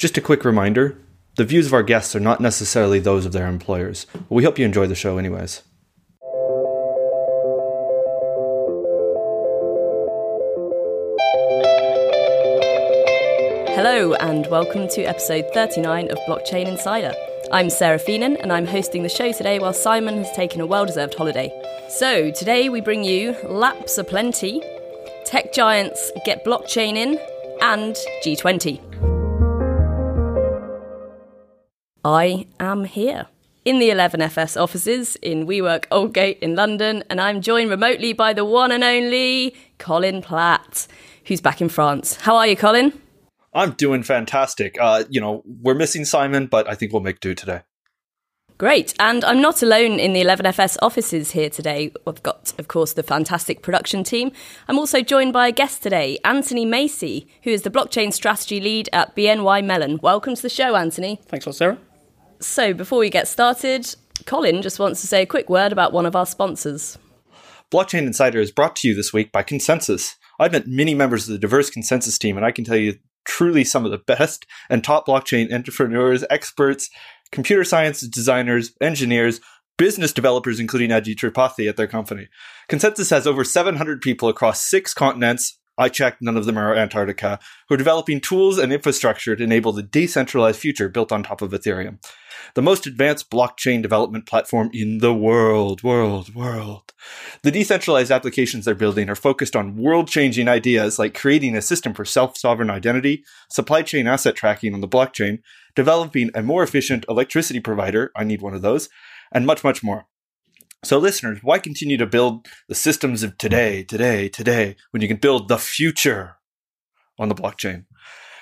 Just a quick reminder the views of our guests are not necessarily those of their employers, we hope you enjoy the show anyways. Hello, and welcome to episode 39 of Blockchain Insider. I'm Sarah Feenan, and I'm hosting the show today while Simon has taken a well deserved holiday. So, today we bring you Laps Aplenty, Tech Giants Get Blockchain In, and G20. I am here in the 11FS offices in WeWork Aldgate in London, and I'm joined remotely by the one and only Colin Platt, who's back in France. How are you, Colin? I'm doing fantastic. Uh, you know, we're missing Simon, but I think we'll make do today. Great. And I'm not alone in the 11FS offices here today. We've got, of course, the fantastic production team. I'm also joined by a guest today, Anthony Macy, who is the blockchain strategy lead at BNY Mellon. Welcome to the show, Anthony. Thanks a lot, Sarah. So, before we get started, Colin just wants to say a quick word about one of our sponsors. Blockchain Insider is brought to you this week by ConsenSys. I've met many members of the diverse ConsenSys team, and I can tell you truly some of the best and top blockchain entrepreneurs, experts, computer science designers, engineers, business developers, including Ajit Tripathi at their company. ConsenSys has over 700 people across six continents. I checked, none of them are Antarctica, who are developing tools and infrastructure to enable the decentralized future built on top of Ethereum the most advanced blockchain development platform in the world, world, world. The decentralized applications they're building are focused on world changing ideas like creating a system for self sovereign identity, supply chain asset tracking on the blockchain, developing a more efficient electricity provider, I need one of those, and much, much more. So, listeners, why continue to build the systems of today, today, today, when you can build the future on the blockchain?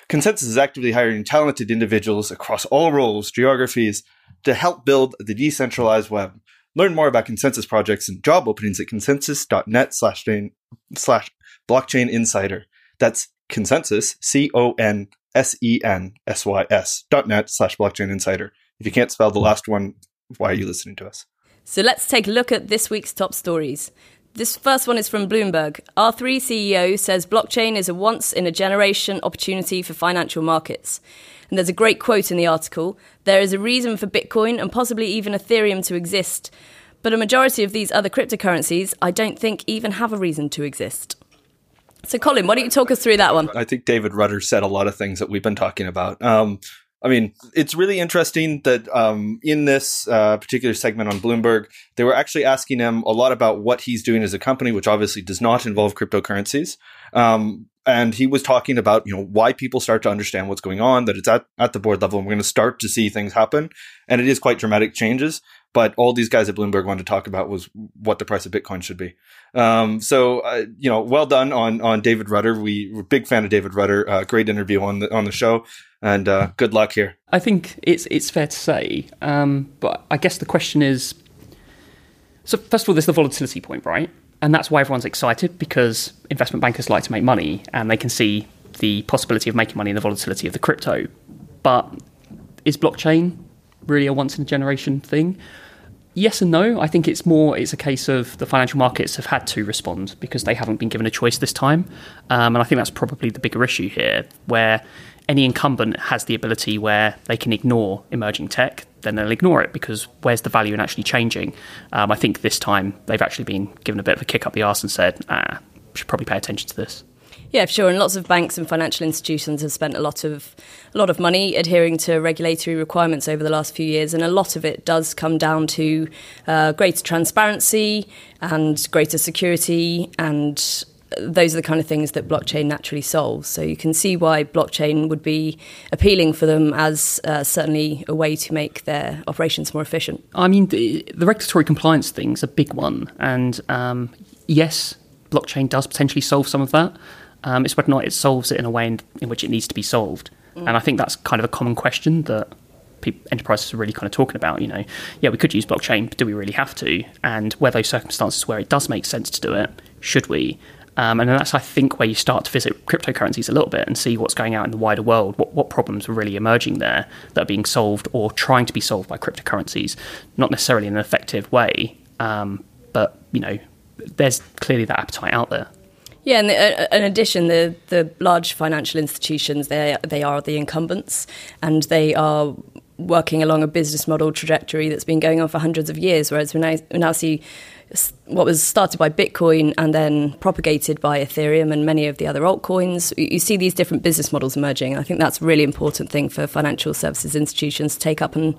ConsenSys is actively hiring talented individuals across all roles, geographies, to help build the decentralized web. Learn more about ConsenSys projects and job openings at consensys.net/slash/slash/blockchain insider. That's ConsenSys, C O N S E N S Y S dot net slash blockchain insider. If you can't spell the last one, why are you listening to us? So let's take a look at this week's top stories. This first one is from Bloomberg. R3 CEO says blockchain is a once in a generation opportunity for financial markets. And there's a great quote in the article There is a reason for Bitcoin and possibly even Ethereum to exist. But a majority of these other cryptocurrencies, I don't think, even have a reason to exist. So, Colin, why don't you talk us through that one? I think David Rutter said a lot of things that we've been talking about. Um, I mean, it's really interesting that um, in this uh, particular segment on Bloomberg, they were actually asking him a lot about what he's doing as a company, which obviously does not involve cryptocurrencies. Um, and he was talking about you know why people start to understand what's going on, that it's at, at the board level, and we're going to start to see things happen, and it is quite dramatic changes. But all these guys at Bloomberg wanted to talk about was what the price of Bitcoin should be. Um, so uh, you know, well done on on David Rutter. We, we're big fan of David Rutter. Uh, great interview on the on the show and uh, good luck here. I think it's it's fair to say, um, but I guess the question is: so first of all, there's the volatility point, right? And that's why everyone's excited because investment bankers like to make money, and they can see the possibility of making money in the volatility of the crypto. But is blockchain really a once in a generation thing? Yes and no. I think it's more it's a case of the financial markets have had to respond because they haven't been given a choice this time, um, and I think that's probably the bigger issue here, where any incumbent has the ability where they can ignore emerging tech, then they'll ignore it because where's the value in actually changing? Um, I think this time they've actually been given a bit of a kick up the arse and said, ah, should probably pay attention to this. Yeah, sure. And lots of banks and financial institutions have spent a lot of a lot of money adhering to regulatory requirements over the last few years, and a lot of it does come down to uh, greater transparency and greater security and those are the kind of things that blockchain naturally solves. So you can see why blockchain would be appealing for them as uh, certainly a way to make their operations more efficient. I mean, the, the regulatory compliance thing's a big one, and um, yes, blockchain does potentially solve some of that. Um, it's whether or not it solves it in a way in, in which it needs to be solved, mm. and I think that's kind of a common question that enterprises are really kind of talking about. You know, yeah, we could use blockchain, but do we really have to? And where those circumstances where it does make sense to do it, should we? Um, and that's, I think, where you start to visit cryptocurrencies a little bit and see what's going out in the wider world, what, what problems are really emerging there that are being solved or trying to be solved by cryptocurrencies, not necessarily in an effective way, um, but, you know, there's clearly that appetite out there. Yeah, and the, uh, in addition, the the large financial institutions they they are the incumbents, and they are working along a business model trajectory that's been going on for hundreds of years. Whereas we now, we now see what was started by Bitcoin and then propagated by Ethereum and many of the other altcoins. You see these different business models emerging. I think that's a really important thing for financial services institutions to take up and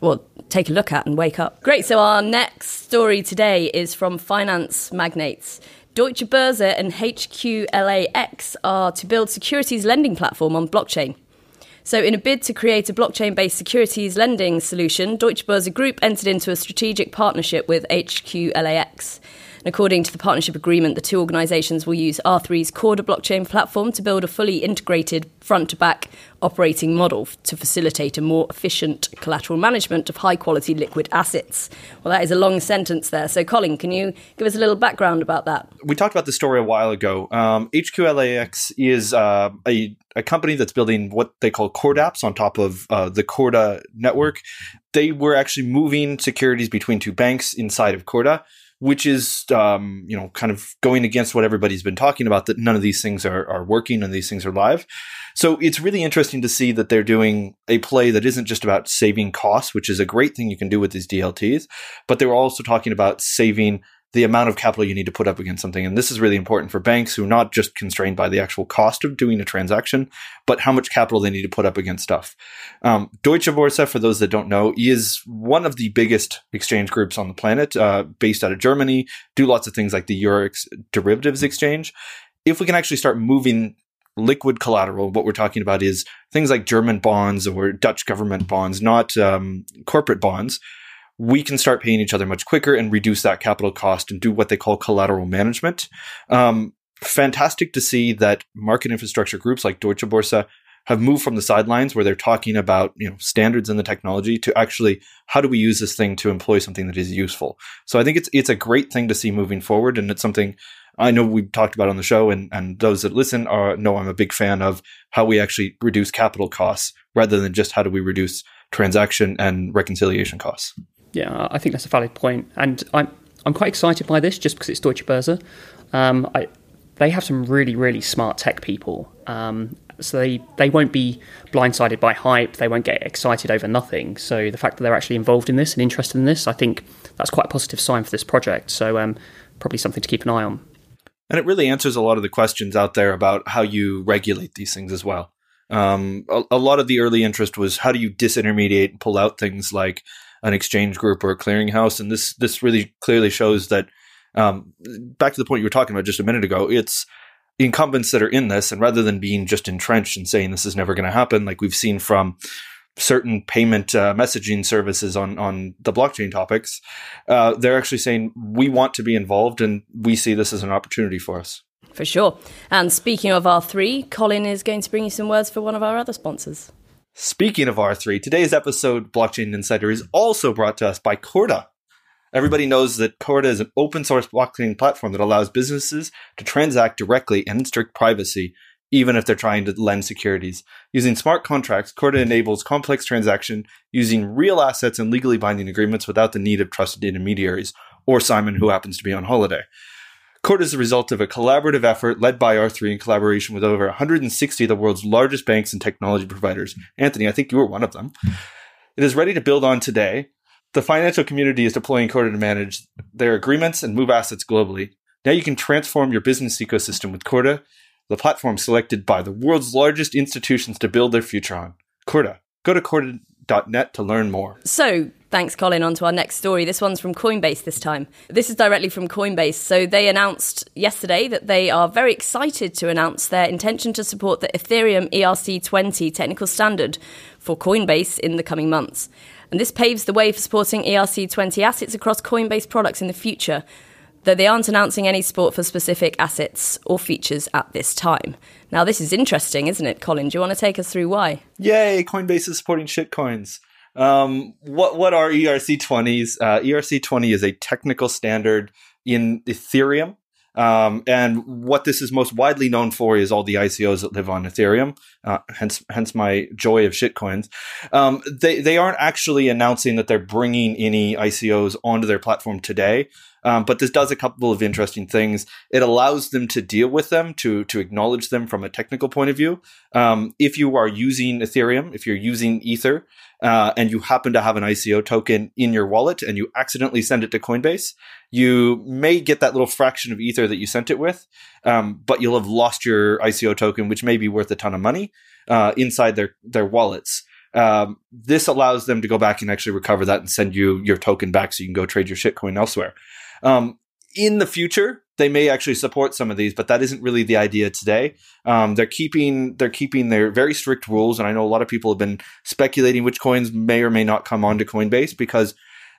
well, take a look at and wake up. Great. So our next story today is from finance magnates. Deutsche Börse and HQLAX are to build securities lending platform on blockchain. So, in a bid to create a blockchain based securities lending solution, Deutsche Börse Group entered into a strategic partnership with HQLAX. And according to the partnership agreement, the two organisations will use R3's Corda blockchain platform to build a fully integrated front to back operating model to facilitate a more efficient collateral management of high quality liquid assets. Well, that is a long sentence there. So, Colin, can you give us a little background about that? We talked about the story a while ago. Um, HQLAX is uh, a, a company that's building what they call CorDapps on top of uh, the Corda network. They were actually moving securities between two banks inside of Corda which is um, you know kind of going against what everybody's been talking about that none of these things are, are working and these things are live. So it's really interesting to see that they're doing a play that isn't just about saving costs which is a great thing you can do with these dlts but they were also talking about saving the amount of capital you need to put up against something. And this is really important for banks who are not just constrained by the actual cost of doing a transaction, but how much capital they need to put up against stuff. Um, Deutsche Börse, for those that don't know, is one of the biggest exchange groups on the planet, uh, based out of Germany, do lots of things like the Eurex derivatives exchange. If we can actually start moving liquid collateral, what we're talking about is things like German bonds or Dutch government bonds, not um, corporate bonds we can start paying each other much quicker and reduce that capital cost and do what they call collateral management. Um, fantastic to see that market infrastructure groups like Deutsche Börse have moved from the sidelines where they're talking about you know standards in the technology to actually how do we use this thing to employ something that is useful. So I think it's it's a great thing to see moving forward, and it's something I know we've talked about on the show, and and those that listen are know I'm a big fan of how we actually reduce capital costs rather than just how do we reduce transaction and reconciliation costs. Yeah, I think that's a valid point, and I'm I'm quite excited by this just because it's Deutsche Börse. Um, I, they have some really really smart tech people, um, so they they won't be blindsided by hype. They won't get excited over nothing. So the fact that they're actually involved in this and interested in this, I think that's quite a positive sign for this project. So um, probably something to keep an eye on. And it really answers a lot of the questions out there about how you regulate these things as well. Um, a, a, lot of the early interest was how do you disintermediate and pull out things like an exchange group or a clearinghouse. And this this really clearly shows that um, back to the point you were talking about just a minute ago, it's incumbents that are in this, and rather than being just entrenched and saying this is never going to happen, like we've seen from certain payment uh, messaging services on on the blockchain topics, uh, they're actually saying we want to be involved, and we see this as an opportunity for us. For sure. And speaking of R3, Colin is going to bring you some words for one of our other sponsors. Speaking of R3, today's episode, Blockchain Insider, is also brought to us by Corda. Everybody knows that Corda is an open source blockchain platform that allows businesses to transact directly and in strict privacy, even if they're trying to lend securities. Using smart contracts, Corda enables complex transaction using real assets and legally binding agreements without the need of trusted intermediaries or Simon, who happens to be on holiday. Corda is the result of a collaborative effort led by R3 in collaboration with over 160 of the world's largest banks and technology providers. Anthony, I think you were one of them. It is ready to build on today. The financial community is deploying Corda to manage their agreements and move assets globally. Now you can transform your business ecosystem with Corda, the platform selected by the world's largest institutions to build their future on. Corda. Go to corda.net to learn more. So, Thanks, Colin. On to our next story. This one's from Coinbase this time. This is directly from Coinbase. So they announced yesterday that they are very excited to announce their intention to support the Ethereum ERC20 technical standard for Coinbase in the coming months. And this paves the way for supporting ERC20 assets across Coinbase products in the future, though they aren't announcing any support for specific assets or features at this time. Now, this is interesting, isn't it, Colin? Do you want to take us through why? Yay, Coinbase is supporting shitcoins. Um, what what are ERC20s? Uh, ERC20 is a technical standard in Ethereum. Um, and what this is most widely known for is all the ICOs that live on Ethereum. Uh, hence, hence my joy of shitcoins. Um, they they aren't actually announcing that they're bringing any ICOs onto their platform today. Um, but this does a couple of interesting things. It allows them to deal with them, to to acknowledge them from a technical point of view. Um, if you are using Ethereum, if you're using Ether, uh, and you happen to have an ICO token in your wallet and you accidentally send it to Coinbase, you may get that little fraction of Ether that you sent it with, um, but you'll have lost your ICO token, which may be worth a ton of money uh, inside their their wallets. Um, this allows them to go back and actually recover that and send you your token back so you can go trade your shitcoin elsewhere. Um, in the future, they may actually support some of these, but that isn't really the idea today. Um, they're keeping they're keeping their very strict rules, and I know a lot of people have been speculating which coins may or may not come onto Coinbase because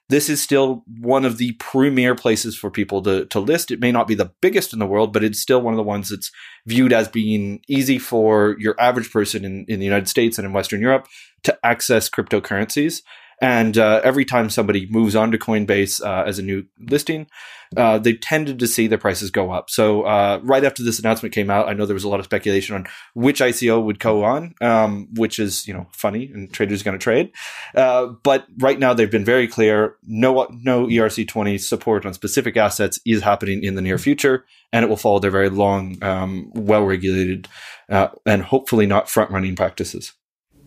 this is still one of the premier places for people to, to list. It may not be the biggest in the world, but it's still one of the ones that's viewed as being easy for your average person in, in the United States and in Western Europe to access cryptocurrencies. And uh, every time somebody moves on to Coinbase uh, as a new listing, uh, they tended to see their prices go up. So uh, right after this announcement came out, I know there was a lot of speculation on which ICO would go on, um, which is you know funny and traders going to trade. Uh, but right now they've been very clear: no no ERC20 support on specific assets is happening in the near future, and it will follow their very long, um, well regulated, uh, and hopefully not front running practices.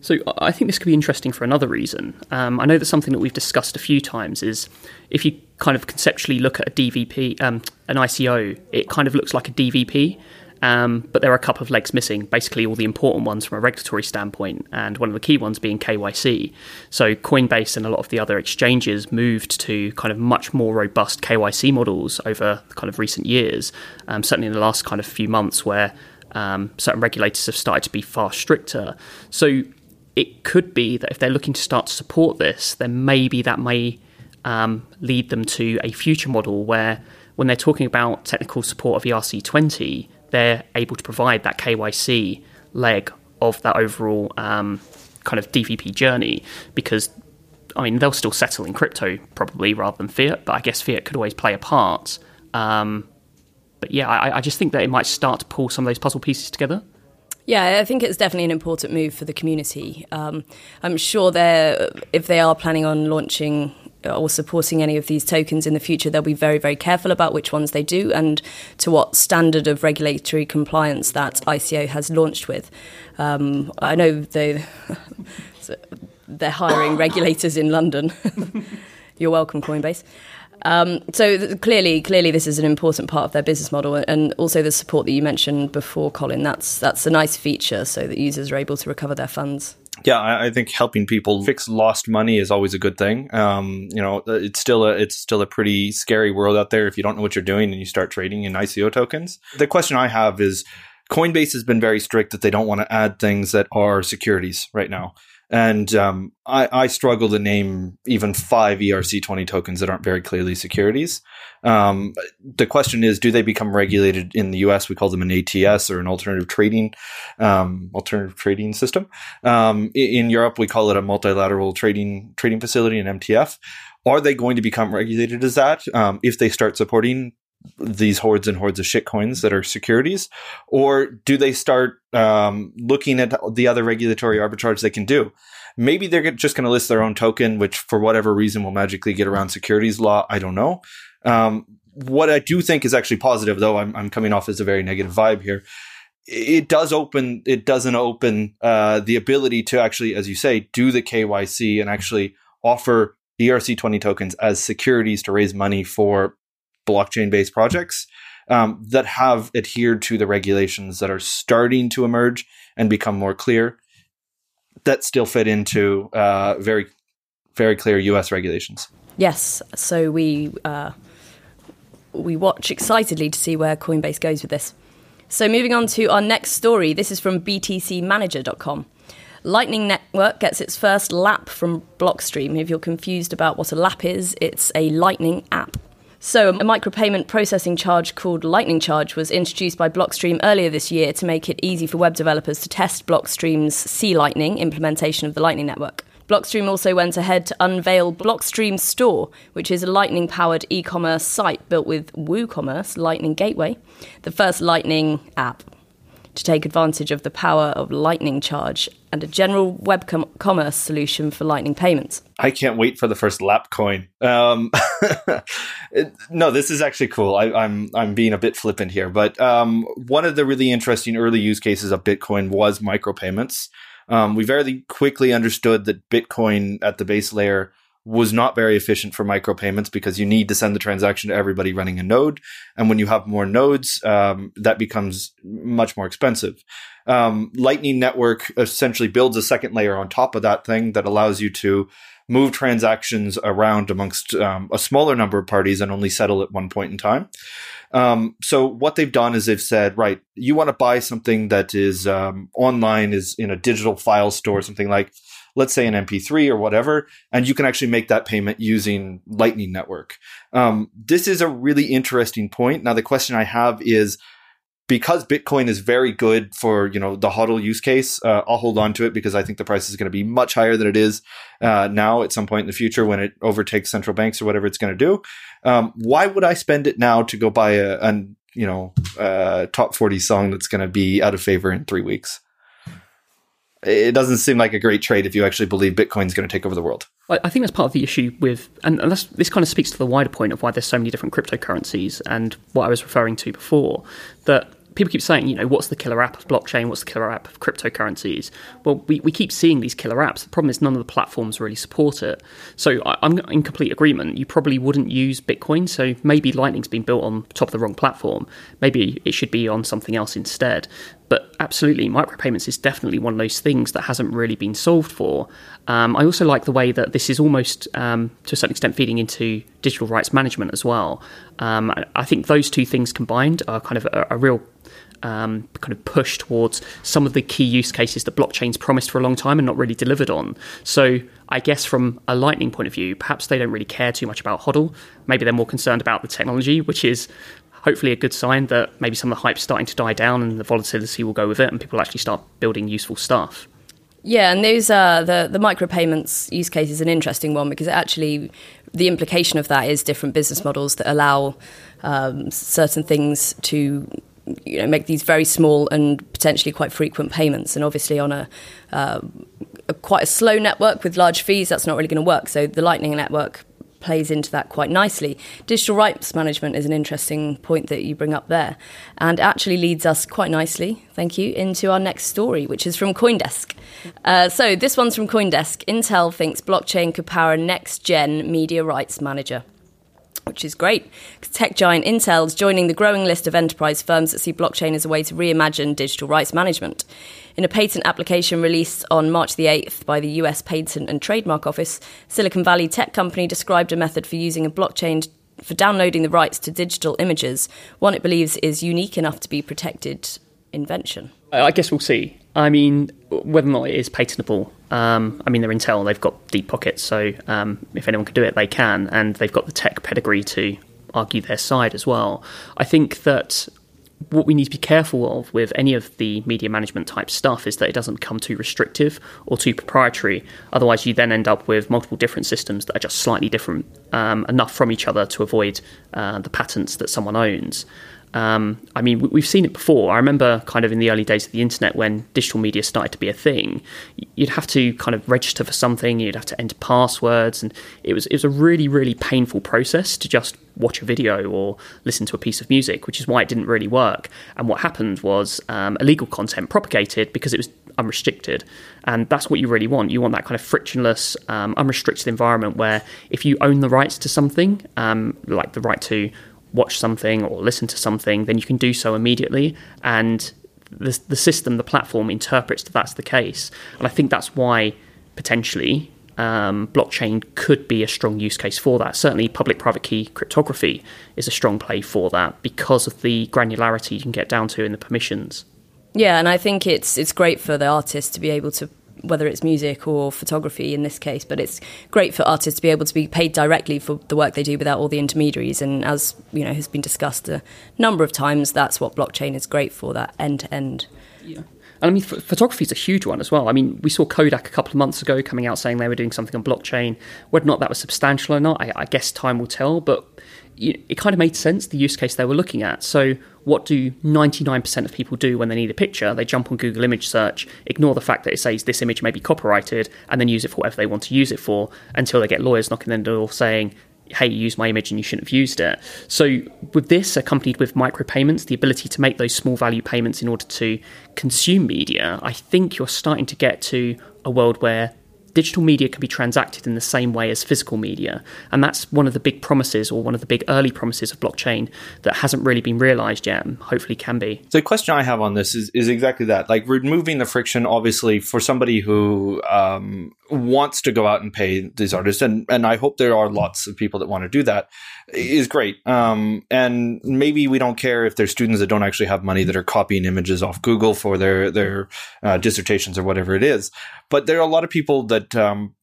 So I think this could be interesting for another reason. Um, I know that something that we've discussed a few times is if you kind of conceptually look at a DVP, um, an ICO, it kind of looks like a DVP, um, but there are a couple of legs missing. Basically, all the important ones from a regulatory standpoint, and one of the key ones being KYC. So Coinbase and a lot of the other exchanges moved to kind of much more robust KYC models over kind of recent years. Um, certainly in the last kind of few months, where um, certain regulators have started to be far stricter. So it could be that if they're looking to start to support this, then maybe that may um, lead them to a future model where, when they're talking about technical support of ERC20, they're able to provide that KYC leg of that overall um, kind of DVP journey because. I mean, they'll still settle in crypto probably rather than fiat, but I guess fiat could always play a part. Um, but yeah, I, I just think that it might start to pull some of those puzzle pieces together. Yeah, I think it's definitely an important move for the community. Um, I'm sure they're, if they are planning on launching or supporting any of these tokens in the future, they'll be very, very careful about which ones they do and to what standard of regulatory compliance that ICO has launched with. Um, I know they, they're hiring regulators in London. You're welcome, Coinbase. Um, so th- clearly, clearly, this is an important part of their business model, and also the support that you mentioned before, Colin. That's that's a nice feature, so that users are able to recover their funds. Yeah, I, think helping people fix lost money is always a good thing. Um, you know, it's still a it's still a pretty scary world out there if you don't know what you're doing and you start trading in ICO tokens. The question I have is. Coinbase has been very strict that they don't want to add things that are securities right now. And um, I, I, struggle to name even five ERC20 tokens that aren't very clearly securities. Um, the question is, do they become regulated in the US? We call them an ATS or an alternative trading, um, alternative trading system. Um, in Europe, we call it a multilateral trading trading facility, an MTF. Are they going to become regulated as that um, if they start supporting these hordes and hordes of shitcoins that are securities, or do they start um, looking at the other regulatory arbitrage they can do? Maybe they're just going to list their own token, which for whatever reason will magically get around securities law. I don't know. Um, what I do think is actually positive, though I'm, I'm coming off as a very negative vibe here. It does open. It doesn't open uh, the ability to actually, as you say, do the KYC and actually offer ERC20 tokens as securities to raise money for blockchain based projects um, that have adhered to the regulations that are starting to emerge and become more clear that still fit into uh, very, very clear US regulations. Yes. So we. Uh, we watch excitedly to see where Coinbase goes with this. So, moving on to our next story, this is from btcmanager.com. Lightning Network gets its first LAP from Blockstream. If you're confused about what a LAP is, it's a Lightning app. So, a micropayment processing charge called Lightning Charge was introduced by Blockstream earlier this year to make it easy for web developers to test Blockstream's C Lightning implementation of the Lightning Network. Blockstream also went ahead to unveil Blockstream Store, which is a Lightning powered e commerce site built with WooCommerce Lightning Gateway, the first Lightning app. To take advantage of the power of Lightning Charge and a general web com- commerce solution for Lightning payments. I can't wait for the first lap coin. Um, no, this is actually cool. I, am I'm, I'm being a bit flippant here, but um, one of the really interesting early use cases of Bitcoin was micropayments. Um, we very quickly understood that Bitcoin at the base layer was not very efficient for micropayments because you need to send the transaction to everybody running a node. And when you have more nodes, um, that becomes much more expensive. Um, Lightning Network essentially builds a second layer on top of that thing that allows you to move transactions around amongst um, a smaller number of parties and only settle at one point in time. Um, so what they've done is they've said, right, you want to buy something that is um, online, is in a digital file store, something like let's say an MP3 or whatever, and you can actually make that payment using Lightning Network. Um, this is a really interesting point. Now, the question I have is, because Bitcoin is very good for you know the HODL use case, uh, I'll hold on to it because I think the price is going to be much higher than it is uh, now at some point in the future when it overtakes central banks or whatever it's going to do. Um, why would I spend it now to go buy a, a you know uh, top forty song that's going to be out of favor in three weeks? It doesn't seem like a great trade if you actually believe Bitcoin's going to take over the world. I think that's part of the issue with, and this kind of speaks to the wider point of why there's so many different cryptocurrencies and what I was referring to before. That people keep saying, you know, what's the killer app of blockchain? What's the killer app of cryptocurrencies? Well, we, we keep seeing these killer apps. The problem is none of the platforms really support it. So I, am in complete agreement. You probably wouldn't use Bitcoin. So maybe Lightning's been built on top of the wrong platform. Maybe it should be on something else instead. But absolutely, micropayments is definitely one of those things that hasn't really been solved for. Um, I also like the way that this is almost, um, to a certain extent, feeding into digital rights management as well. Um, I think those two things combined are kind of a, a real um, kind of push towards some of the key use cases that blockchains promised for a long time and not really delivered on. So I guess from a Lightning point of view, perhaps they don't really care too much about HODL. Maybe they're more concerned about the technology, which is hopefully a good sign that maybe some of the hype's starting to die down and the volatility will go with it and people actually start building useful stuff. Yeah, and those uh, the the micropayments use case is an interesting one because actually the implication of that is different business models that allow um, certain things to you know make these very small and potentially quite frequent payments and obviously on a, uh, a quite a slow network with large fees that's not really going to work so the lightning network plays into that quite nicely digital rights management is an interesting point that you bring up there and actually leads us quite nicely thank you into our next story which is from coindesk uh, so this one's from coindesk intel thinks blockchain could power next gen media rights manager which is great. Tech giant Intel's joining the growing list of enterprise firms that see blockchain as a way to reimagine digital rights management. In a patent application released on March the 8th by the US Patent and Trademark Office, Silicon Valley tech company described a method for using a blockchain for downloading the rights to digital images, one it believes is unique enough to be protected invention. I guess we'll see. I mean, whether or not it is patentable, um, I mean, they're Intel, they've got deep pockets, so um, if anyone can do it, they can, and they've got the tech pedigree to argue their side as well. I think that what we need to be careful of with any of the media management type stuff is that it doesn't come too restrictive or too proprietary. Otherwise, you then end up with multiple different systems that are just slightly different um, enough from each other to avoid uh, the patents that someone owns. Um, I mean, we've seen it before. I remember kind of in the early days of the internet when digital media started to be a thing, you'd have to kind of register for something, you'd have to enter passwords, and it was it was a really really painful process to just watch a video or listen to a piece of music, which is why it didn't really work. And what happened was um, illegal content propagated because it was unrestricted, and that's what you really want. You want that kind of frictionless, um, unrestricted environment where if you own the rights to something, um, like the right to watch something or listen to something, then you can do so immediately. And the, the system, the platform interprets that that's the case. And I think that's why potentially um, blockchain could be a strong use case for that. Certainly, public private key cryptography is a strong play for that because of the granularity you can get down to in the permissions. Yeah, and I think it's it's great for the artist to be able to whether it's music or photography in this case, but it's great for artists to be able to be paid directly for the work they do without all the intermediaries. And as you know has been discussed a number of times, that's what blockchain is great for that end to end. Yeah. And I mean, photography is a huge one as well. I mean, we saw Kodak a couple of months ago coming out saying they were doing something on blockchain. Whether or not that was substantial or not, I, I guess time will tell. But it kind of made sense the use case they were looking at. So, what do 99% of people do when they need a picture? They jump on Google image search, ignore the fact that it says this image may be copyrighted, and then use it for whatever they want to use it for until they get lawyers knocking on the door saying, hey, you used my image and you shouldn't have used it. So, with this accompanied with micropayments, the ability to make those small value payments in order to consume media, I think you're starting to get to a world where digital media can be transacted in the same way as physical media. And that's one of the big promises, or one of the big early promises of blockchain that hasn't really been realized yet and hopefully can be. The question I have on this is, is exactly that. Like removing the friction, obviously, for somebody who um, wants to go out and pay these artists, and, and I hope there are lots of people that want to do that, is great. Um, and maybe we don't care if there's students that don't actually have money that are copying images off Google for their, their uh, dissertations or whatever it is. But there are a lot of people that, um,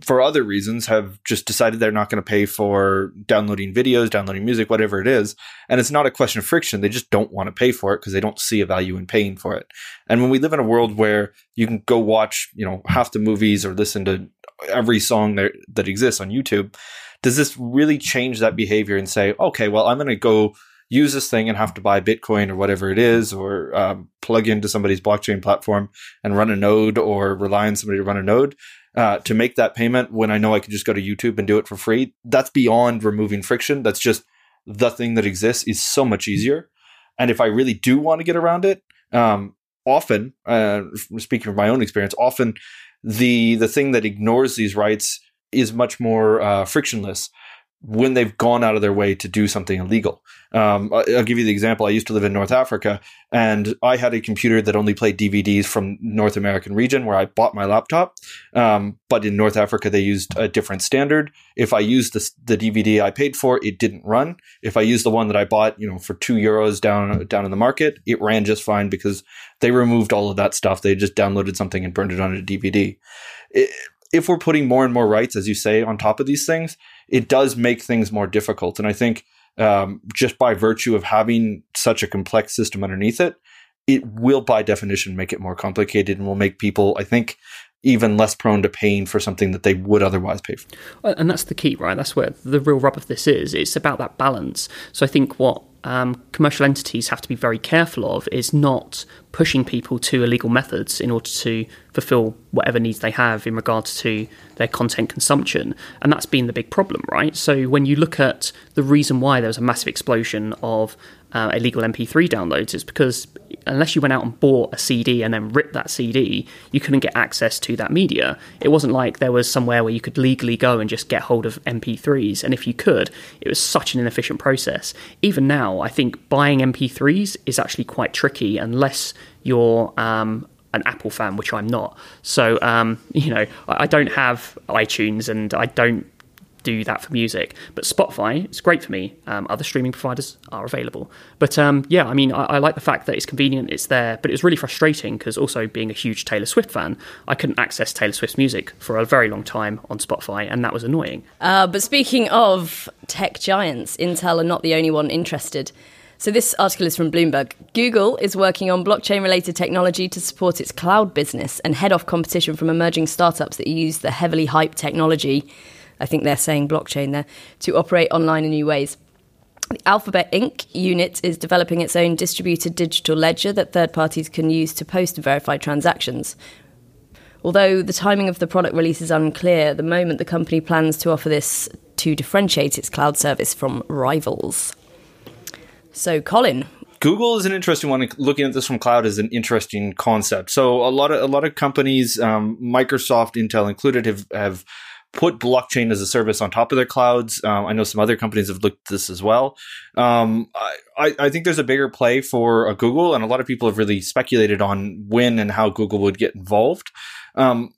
for other reasons, have just decided they're not going to pay for downloading videos, downloading music, whatever it is. And it's not a question of friction. They just don't want to pay for it because they don't see a value in paying for it. And when we live in a world where you can go watch, you know, half the movies or listen to every song that, that exists on YouTube, does this really change that behavior and say, okay, well, I'm going to go use this thing and have to buy Bitcoin or whatever it is, or um, plug into somebody's blockchain platform and run a node, or rely on somebody to run a node uh, to make that payment when I know I can just go to YouTube and do it for free. That's beyond removing friction. That's just the thing that exists is so much easier. And if I really do want to get around it, um, often, uh, speaking from my own experience, often the the thing that ignores these rights is much more uh, frictionless when they've gone out of their way to do something illegal. Um, I'll give you the example. I used to live in North Africa, and I had a computer that only played DVDs from North American region where I bought my laptop. Um, but in North Africa, they used a different standard. If I used the, the DVD I paid for, it didn't run. If I used the one that I bought, you know, for two euros down down in the market, it ran just fine because they removed all of that stuff. They just downloaded something and burned it on a DVD. It, if we're putting more and more rights, as you say, on top of these things, it does make things more difficult. And I think um, just by virtue of having such a complex system underneath it, it will by definition make it more complicated and will make people, I think, even less prone to paying for something that they would otherwise pay for. And that's the key, right? That's where the real rub of this is. It's about that balance. So I think what um, commercial entities have to be very careful of is not pushing people to illegal methods in order to fulfill whatever needs they have in regards to their content consumption. And that's been the big problem, right? So when you look at the reason why there was a massive explosion of uh, illegal MP3 downloads is because unless you went out and bought a CD and then ripped that CD, you couldn't get access to that media. It wasn't like there was somewhere where you could legally go and just get hold of MP3s. And if you could, it was such an inefficient process. Even now, I think buying MP3s is actually quite tricky unless you're um, an Apple fan, which I'm not. So, um, you know, I don't have iTunes and I don't do that for music. But Spotify, it's great for me. Um, other streaming providers are available. But um, yeah, I mean, I, I, like the fact that it's convenient, it's there, but it was really frustrating because also being a huge Taylor Swift fan, I couldn't access Taylor Swift's music for a very long time on Spotify, and that was annoying. Uh, but speaking of tech giants, Intel are not the only one interested. So, this article is from Bloomberg. Google is working on blockchain related technology to support its cloud business and head off competition from emerging startups that use the heavily hyped technology I think they're saying blockchain there, to operate online in new ways. The Alphabet Inc. unit is developing its own distributed digital ledger that third parties can use to post and verify transactions. Although the timing of the product release is unclear, at the moment the company plans to offer this to differentiate its cloud service from rivals. So, Colin, Google is an interesting one. Looking at this from cloud is an interesting concept. So a lot of a lot of companies, um, Microsoft, Intel included, have have put blockchain as a service on top of their clouds. Um, I know some other companies have looked at this as well. Um, I, I, think there's a bigger play for a Google, and a lot of people have really speculated on when and how Google would get involved. Um,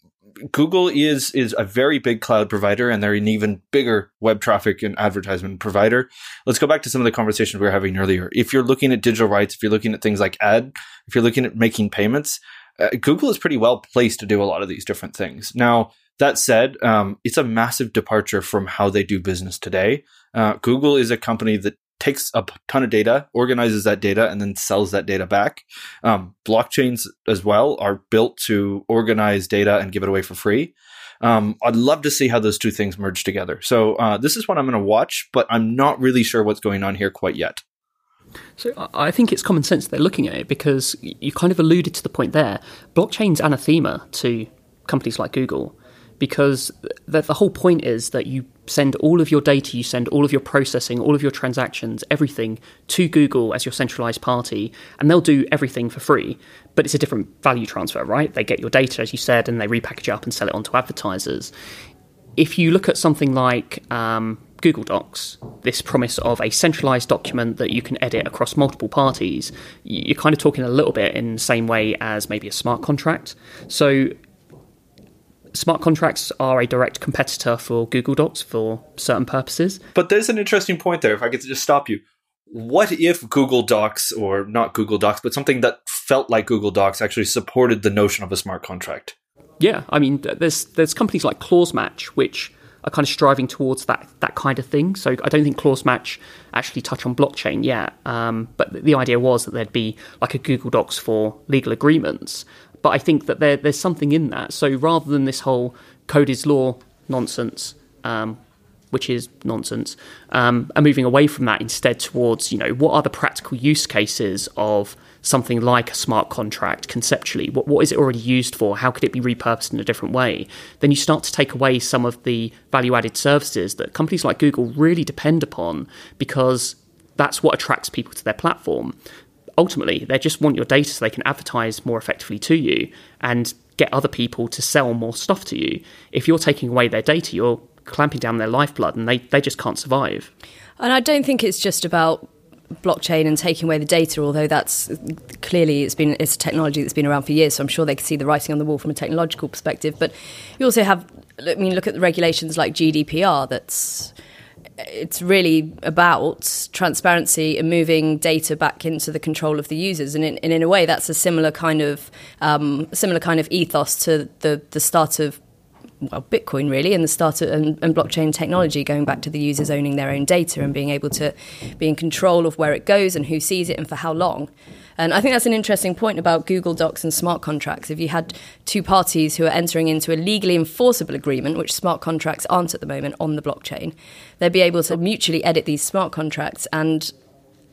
Google is is a very big cloud provider, and they're an even bigger web traffic and advertisement provider. Let's go back to some of the conversations we were having earlier. If you're looking at digital rights, if you're looking at things like ad, if you're looking at making payments, uh, Google is pretty well placed to do a lot of these different things. Now, that said, um, it's a massive departure from how they do business today. Uh, Google is a company that takes a ton of data, organizes that data, and then sells that data back. Um, blockchains as well are built to organize data and give it away for free. Um, I'd love to see how those two things merge together. So uh, this is what I'm going to watch, but I'm not really sure what's going on here quite yet. So I think it's common sense they're looking at it because you kind of alluded to the point there. Blockchain's anathema to companies like Google because the, the, whole point is that you send all of your data, you send all of your processing, all of your transactions, everything to Google as your centralized party, and they'll do everything for free. But it's a different value transfer, right? They get your data, as you said, and they repackage it up and sell it on to advertisers. If you look at something like um, Google Docs, this promise of a centralized document that you can edit across multiple parties, you're kind of talking a little bit in the same way as maybe a smart contract. So smart contracts are a direct competitor for Google Docs for certain purposes. But there's an interesting point there, if I could just stop you. What if Google Docs, or not Google Docs, but something that felt like Google Docs actually supported the notion of a smart contract? Yeah, I mean, there's there's companies like ClauseMatch which are kind of striving towards that that kind of thing. So I don't think ClauseMatch actually touch on blockchain yet, um, but the idea was that there'd be like a Google Docs for legal agreements. But I think that there, there's something in that. So rather than this whole code is law nonsense, um, which is nonsense, um, and moving away from that instead towards, you know, what are the practical use cases of something like a smart contract conceptually? What, what is it already used for? How could it be repurposed in a different way? Then you start to take away some of the value added services that companies like Google really depend upon because that's what attracts people to their platform ultimately they just want your data so they can advertise more effectively to you and get other people to sell more stuff to you. If you're taking away their data, you're clamping down their lifeblood and they, they just can't survive. And I don't think it's just about blockchain and taking away the data, although that's clearly it's been it's a technology that's been around for years, so I'm sure they can see the writing on the wall from a technological perspective. But you also have I mean look at the regulations like GDPR that's it's really about transparency and moving data back into the control of the users, and in, and in a way, that's a similar kind of um, similar kind of ethos to the the start of well, Bitcoin really, and the start of, and, and, blockchain technology, going back to the users owning their own data and being able to be in control of where it goes and who sees it and for how long. And I think that's an interesting point about Google Docs and smart contracts. If you had two parties who are entering into a legally enforceable agreement, which smart contracts aren't at the moment on the blockchain, they'd be able to mutually edit these smart contracts and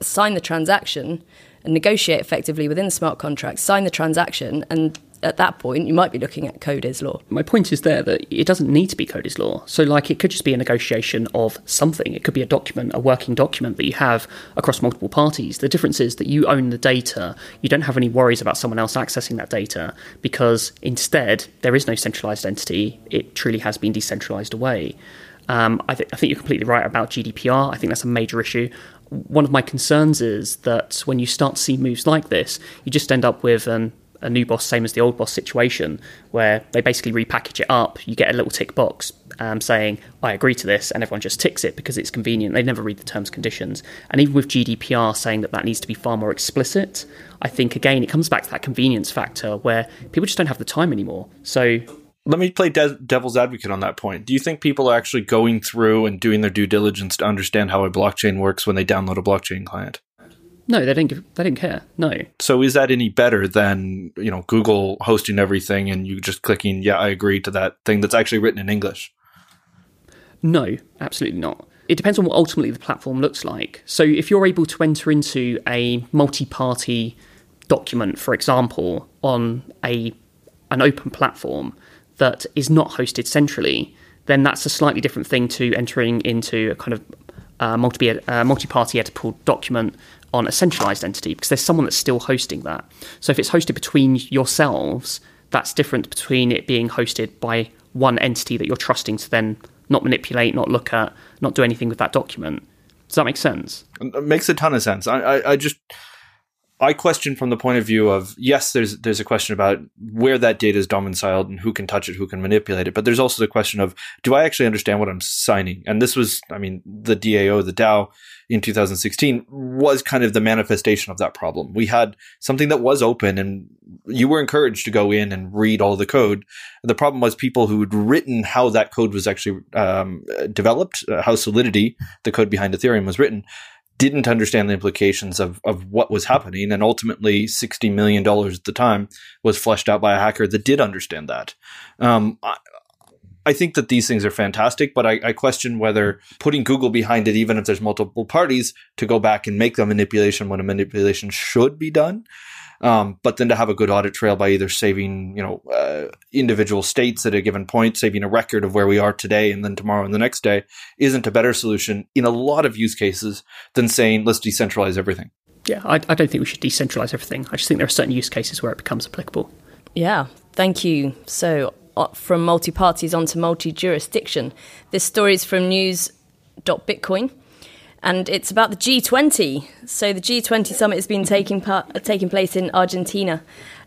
sign the transaction and negotiate effectively within the smart contract, sign the transaction, and at that point, you might be looking at code is law. My point is there that it doesn't need to be code is law. So, like, it could just be a negotiation of something. It could be a document, a working document that you have across multiple parties. The difference is that you own the data. You don't have any worries about someone else accessing that data because instead, there is no centralized entity. It truly has been decentralized away. Um, I, th- I think you're completely right about GDPR. I think that's a major issue one of my concerns is that when you start to see moves like this, you just end up with an a new boss, same as the old boss situation, where they basically repackage it up. You get a little tick box um, saying, I agree to this, and everyone just ticks it because it's convenient. They never read the terms and conditions. And even with GDPR saying that that needs to be far more explicit, I think, again, it comes back to that convenience factor where people just don't have the time anymore. So. Let me play de- devil's advocate on that point. Do you think people are actually going through and doing their due diligence to understand how a blockchain works when they download a blockchain client? No, they didn't. Give, they didn't care. No. So is that any better than you know Google hosting everything and you just clicking yeah I agree to that thing that's actually written in English? No, absolutely not. It depends on what ultimately the platform looks like. So if you're able to enter into a multi-party document, for example, on a an open platform that is not hosted centrally, then that's a slightly different thing to entering into a kind of uh, multi uh, multi-party editable document on a centralized entity because there's someone that's still hosting that. So if it's hosted between yourselves, that's different between it being hosted by one entity that you're trusting to then not manipulate, not look at, not do anything with that document. Does that make sense? It makes a ton of sense. I, I, I just I question from the point of view of yes, there's there's a question about where that data is domiciled and who can touch it, who can manipulate it, but there's also the question of do I actually understand what I'm signing? And this was, I mean, the DAO, the DAO in 2016 was kind of the manifestation of that problem. We had something that was open, and you were encouraged to go in and read all the code. The problem was people who had written how that code was actually um, developed, uh, how Solidity, the code behind Ethereum, was written didn't understand the implications of, of what was happening. And ultimately, $60 million at the time was fleshed out by a hacker that did understand that. Um, I, I think that these things are fantastic, but I, I, question whether putting Google behind it, even if there's multiple parties, to go back and make the manipulation when a manipulation should be done. Um, but then to have a good audit trail by either saving, you know, uh, individual states at a given point, saving a record of where we are today and then tomorrow and the next day isn't a better solution in a lot of use cases than saying, let's decentralize everything. Yeah, I, I don't think we should decentralize everything. I just think there are certain use cases where it becomes applicable. Yeah, thank you. So, from multi parties onto multi jurisdiction. This story is from news.bitcoin and it's about the G20. So the G20 summit has been taking part, taking place in Argentina,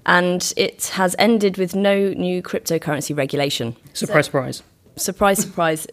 and it has ended with no new cryptocurrency regulation. Surprise, so, surprise. Surprise, surprise.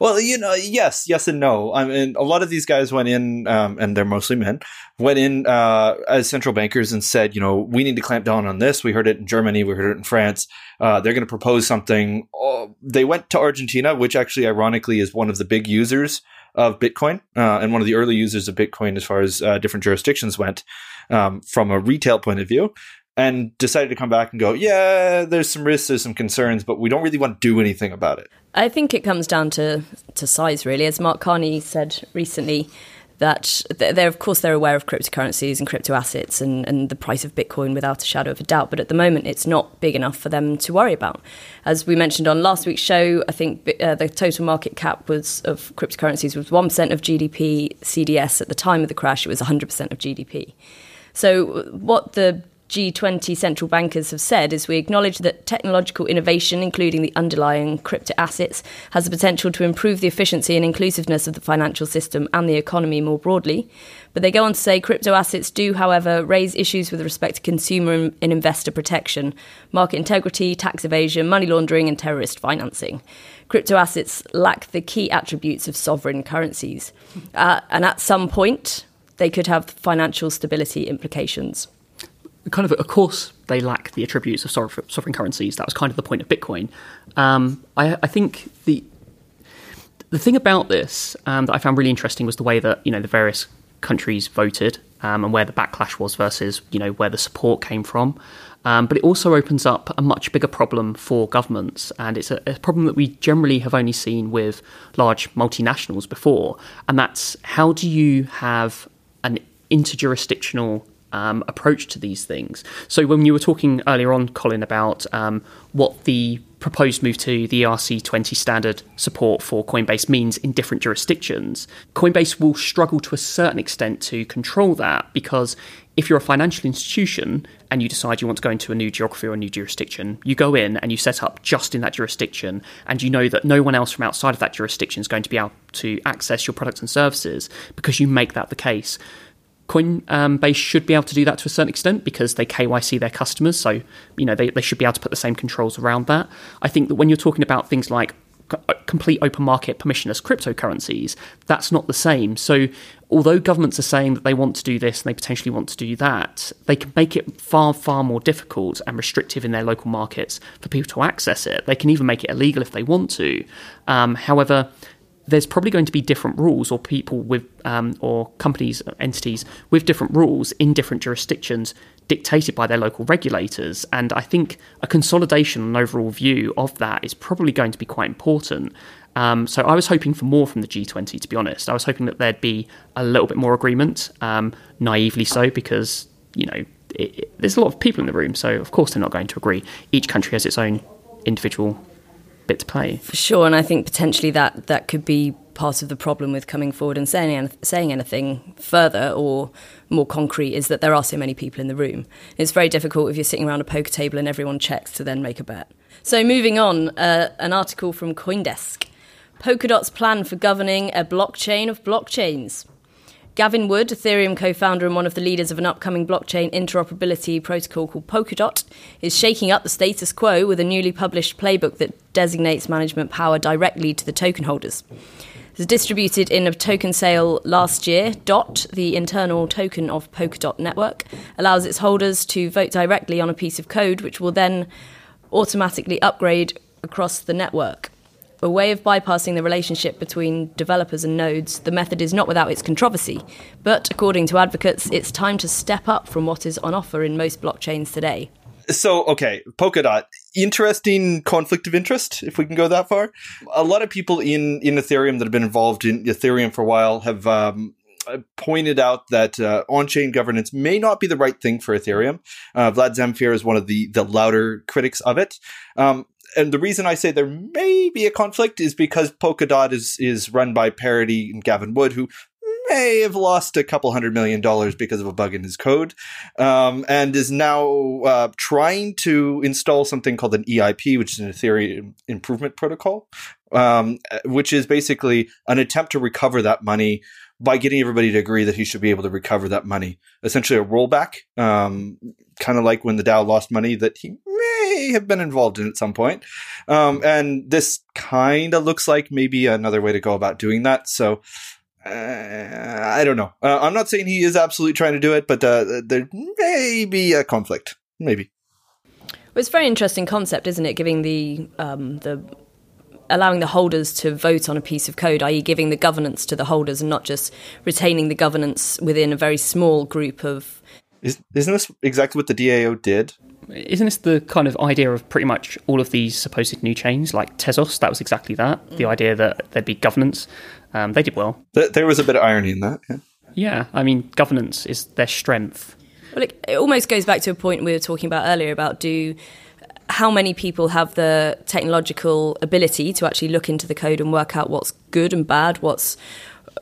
well, you know, yes, yes, and no. I mean, a lot of these guys went in, um, and they're mostly men, went in uh, as central bankers and said, you know, we need to clamp down on this. We heard it in Germany, we heard it in France. Uh, they're going to propose something. Oh, they went to Argentina, which actually, ironically, is one of the big users of Bitcoin uh, and one of the early users of Bitcoin as far as uh, different jurisdictions went um, from a retail point of view. And decided to come back and go, yeah, there's some risks, there's some concerns, but we don't really want to do anything about it. I think it comes down to to size, really. As Mark Carney said recently, that they're of course they're aware of cryptocurrencies and crypto assets and, and the price of Bitcoin without a shadow of a doubt. But at the moment, it's not big enough for them to worry about. As we mentioned on last week's show, I think uh, the total market cap was of cryptocurrencies was one percent of GDP. CDS at the time of the crash, it was 100 percent of GDP. So what the G20 central bankers have said is we acknowledge that technological innovation, including the underlying crypto assets, has the potential to improve the efficiency and inclusiveness of the financial system and the economy more broadly. But they go on to say crypto assets do, however, raise issues with respect to consumer and investor protection, market integrity, tax evasion, money laundering, and terrorist financing. Crypto assets lack the key attributes of sovereign currencies. Uh, and at some point, they could have financial stability implications kind of, of course, they lack the attributes of sovereign currencies. That was kind of the point of Bitcoin. Um, I, I, think the the thing about this um, that I found really interesting was the way that you know the various countries voted um, and where the backlash was versus you know where the support came from. Um, but it also opens up a much bigger problem for governments, and it's a, a problem that we generally have only seen with large multinationals before, and that's how do you have an interjurisdictional um, approach to these things. So when you were talking earlier on, Colin, about um, what the proposed move to the ERC20 standard support for Coinbase means in different jurisdictions, Coinbase will struggle to a certain extent to control that because if you're a financial institution and you decide you want to go into a new geography or a new jurisdiction, you go in and you set up just in that jurisdiction, and you know that no one else from outside of that jurisdiction is going to be able to access your products and services because you make that the case. Coinbase um, should be able to do that to a certain extent because they KYC their customers. So, you know, they, they should be able to put the same controls around that. I think that when you're talking about things like uh, complete open market permissionless cryptocurrencies, that's not the same. So, although governments are saying that they want to do this and they potentially want to do that, they can make it far, far more difficult and restrictive in their local markets for people to access it. They can even make it illegal if they want to. Um, however, there's probably going to be different rules or people with um, or companies entities with different rules in different jurisdictions dictated by their local regulators. And i think a consolidation and overall view of that is probably going to be quite important. Um, so i was hoping for more from the g20 to be honest. I was hoping that there'd be a little bit more agreement um, naively so because you know it, it, there's a lot of people in the room so of course they're not going to agree. Each country has its own individual bit to play. For sure, and I think potentially that that could be part of the problem with coming forward and saying saying anything further or more concrete is that there are so many people in the room. It's very difficult if you're sitting around a poker table and everyone checks to then make a bet. So moving on, uh, an article from CoinDesk. Polkadot's plan for governing a blockchain of blockchains. Gavin Wood, Ethereum co founder and one of the leaders of an upcoming blockchain interoperability protocol called Polkadot, is shaking up the status quo with a newly published playbook that designates management power directly to the token holders. It was distributed in a token sale last year. DOT, the internal token of Polkadot Network, allows its holders to vote directly on a piece of code, which will then automatically upgrade across the network. A way of bypassing the relationship between developers and nodes, the method is not without its controversy. But according to advocates, it's time to step up from what is on offer in most blockchains today. So, okay, Polkadot, interesting conflict of interest, if we can go that far. A lot of people in, in Ethereum that have been involved in Ethereum for a while have um, pointed out that uh, on-chain governance may not be the right thing for Ethereum. Uh, Vlad Zamfir is one of the the louder critics of it. Um, and the reason I say there may be a conflict is because Polkadot is is run by Parity and Gavin Wood, who may have lost a couple hundred million dollars because of a bug in his code, um, and is now uh, trying to install something called an EIP, which is an Ethereum Improvement Protocol, um, which is basically an attempt to recover that money by getting everybody to agree that he should be able to recover that money. Essentially, a rollback, um, kind of like when the DAO lost money that he may have been involved in at some point. Um, and this kind of looks like maybe another way to go about doing that. So. Uh, I don't know. Uh, I'm not saying he is absolutely trying to do it, but uh, there may be a conflict. Maybe. Well, it's a very interesting concept, isn't it? Giving the um, the allowing the holders to vote on a piece of code, i.e., giving the governance to the holders and not just retaining the governance within a very small group of. Is, isn't this exactly what the DAO did? Isn't this the kind of idea of pretty much all of these supposed new chains, like Tezos? That was exactly that. Mm. The idea that there'd be governance. Um, they did well. There was a bit of irony in that. Yeah, yeah I mean, governance is their strength. Well, it, it almost goes back to a point we were talking about earlier about do how many people have the technological ability to actually look into the code and work out what's good and bad, what's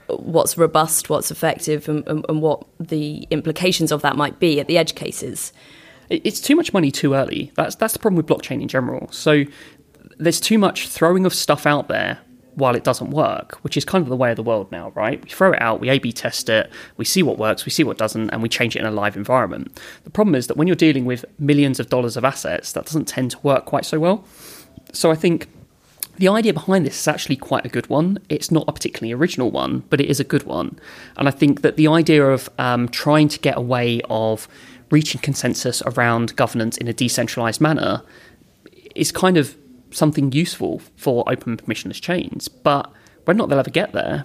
what's robust, what's effective, and, and, and what the implications of that might be at the edge cases. It's too much money too early. That's that's the problem with blockchain in general. So there's too much throwing of stuff out there while it doesn't work, which is kind of the way of the world now, right? We throw it out, we A B test it, we see what works, we see what doesn't, and we change it in a live environment. The problem is that when you're dealing with millions of dollars of assets, that doesn't tend to work quite so well. So I think the idea behind this is actually quite a good one. It's not a particularly original one, but it is a good one. And I think that the idea of um, trying to get away of reaching consensus around governance in a decentralized manner is kind of something useful for open permissionless chains. But whether or not they'll ever get there,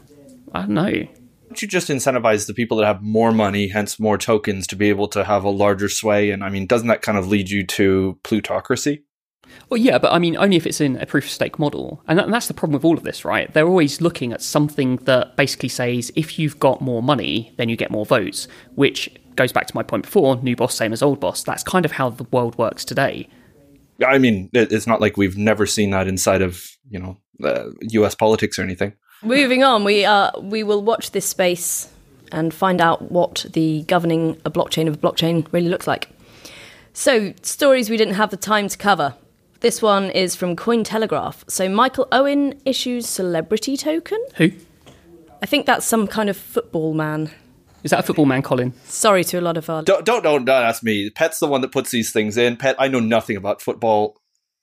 I don't know. Don't you just incentivize the people that have more money, hence more tokens, to be able to have a larger sway? And I mean, doesn't that kind of lead you to plutocracy? Well, yeah, but I mean, only if it's in a proof of stake model. And, that, and, that's the problem with all of this, right? They're always looking at something that basically says if you've got more money, then you get more votes, which goes back to my point before new boss, same as old boss. That's kind of how the world works today. I mean, it's not like we've never seen that inside of you know uh, U.S. politics or anything. Moving on, we uh, we will watch this space and find out what the governing a blockchain of a blockchain really looks like. So, stories we didn't have the time to cover. This one is from Cointelegraph. So, Michael Owen issues celebrity token. Who? I think that's some kind of football man. Is that a football man, Colin? Sorry to a lot of our. Don't, don't, don't, don't ask me. Pet's the one that puts these things in. Pet, I know nothing about football.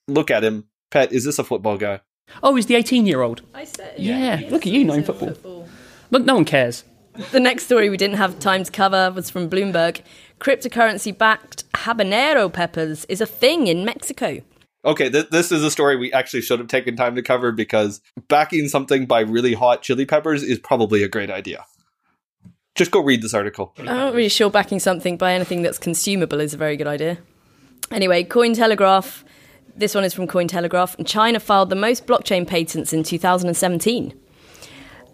Look at him. Pet, is this a football guy? Oh, he's the 18 year old. I said. Yeah, yeah. look at you knowing football. football. Look, no one cares. The next story we didn't have time to cover was from Bloomberg. Cryptocurrency backed habanero peppers is a thing in Mexico. Okay, th- this is a story we actually should have taken time to cover because backing something by really hot chili peppers is probably a great idea. Just go read this article. I'm not really sure backing something by anything that's consumable is a very good idea. Anyway, Cointelegraph. This one is from Cointelegraph. And China filed the most blockchain patents in 2017.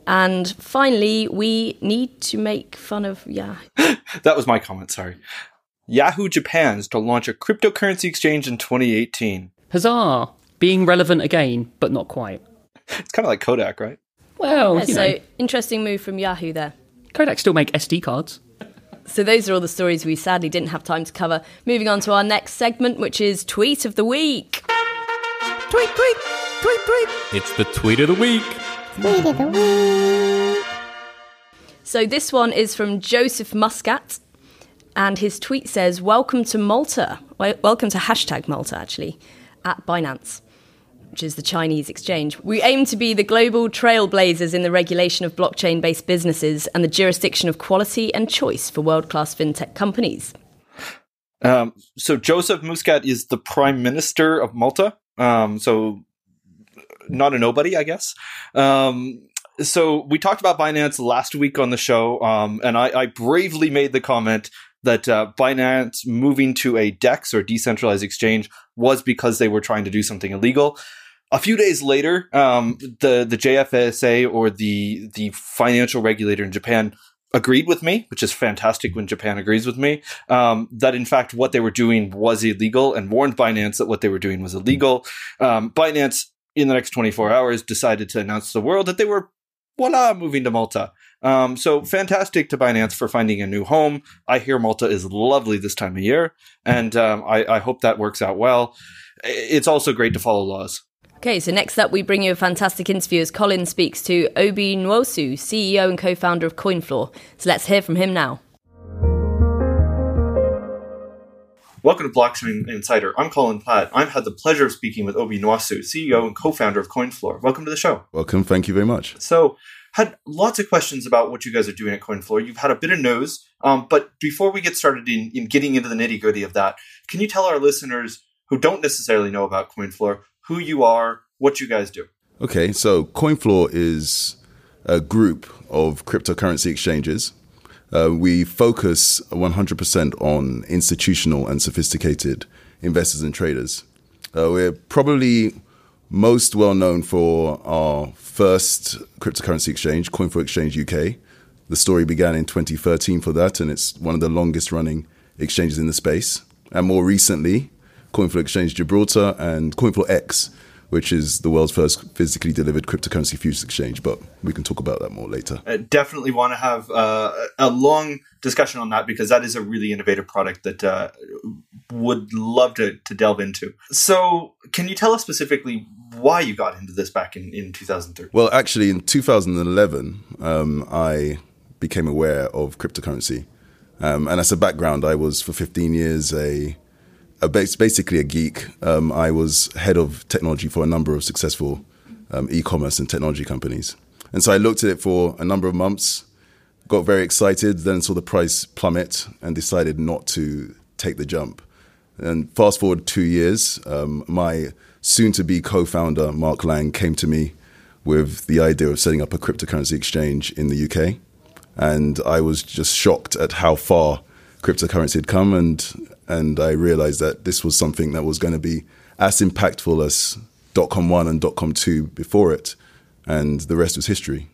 And finally, we need to make fun of yeah. that was my comment. Sorry. Yahoo Japan's to launch a cryptocurrency exchange in 2018. Huzzah! Being relevant again, but not quite. It's kind of like Kodak, right? Well, yeah, so know. interesting move from Yahoo there. Kodak still make SD cards. So those are all the stories we sadly didn't have time to cover. Moving on to our next segment, which is Tweet of the Week. Tweet, tweet, tweet, tweet. It's the Tweet of the Week. Tweet of the Week. So this one is from Joseph Muscat, and his tweet says, Welcome to Malta. Welcome to hashtag Malta, actually, at Binance which is the Chinese exchange. We aim to be the global trailblazers in the regulation of blockchain based businesses and the jurisdiction of quality and choice for world class fintech companies. Um, so, Joseph Muscat is the prime minister of Malta. Um, so, not a nobody, I guess. Um, so we talked about Binance last week on the show, um, and I, I, bravely made the comment that uh, Binance moving to a DEX or decentralized exchange was because they were trying to do something illegal. A few days later, um, the the JFSA or the the financial regulator in Japan agreed with me, which is fantastic when Japan agrees with me, um, that in fact what they were doing was illegal and warned Binance that what they were doing was illegal. Um, Binance, in the next 24 hours, decided to announce to the world that they were voila, moving to Malta. Um, so fantastic to Binance for finding a new home. I hear Malta is lovely this time of year, and um, I, I hope that works out well. It's also great to follow laws. Okay, so next up, we bring you a fantastic interview as Colin speaks to Obi Nwosu, CEO and co founder of CoinFloor. So let's hear from him now. Welcome to Blockchain Insider. I'm Colin Platt. I've had the pleasure of speaking with Obi Nwosu, CEO and co-founder of CoinFloor. Welcome to the show. Welcome. Thank you very much. So, had lots of questions about what you guys are doing at CoinFloor. You've had a bit of news, um, but before we get started in, in getting into the nitty gritty of that, can you tell our listeners who don't necessarily know about CoinFloor who you are, what you guys do? Okay, so CoinFloor is a group of cryptocurrency exchanges uh, we focus 100% on institutional and sophisticated investors and traders. Uh, we're probably most well known for our first cryptocurrency exchange, CoinFloor Exchange UK. The story began in 2013 for that, and it's one of the longest running exchanges in the space. And more recently, CoinFloor Exchange Gibraltar and CoinFLEX, which is the world's first physically delivered cryptocurrency futures exchange. But we can talk about that more later. I definitely want to have uh, a long discussion on that because that is a really innovative product that uh, would love to, to delve into. So, can you tell us specifically why you got into this back in, in 2013? Well, actually, in 2011, um, I became aware of cryptocurrency. Um, and as a background, I was for 15 years a basically a geek. Um, I was head of technology for a number of successful um, e-commerce and technology companies, and so I looked at it for a number of months, got very excited, then saw the price plummet, and decided not to take the jump. And fast forward two years, um, my soon-to-be co-founder Mark Lamb came to me with the idea of setting up a cryptocurrency exchange in the UK, and I was just shocked at how far cryptocurrency had come and and I realized that this was something that was going to be as impactful as .com one and .com two before it, and the rest was history.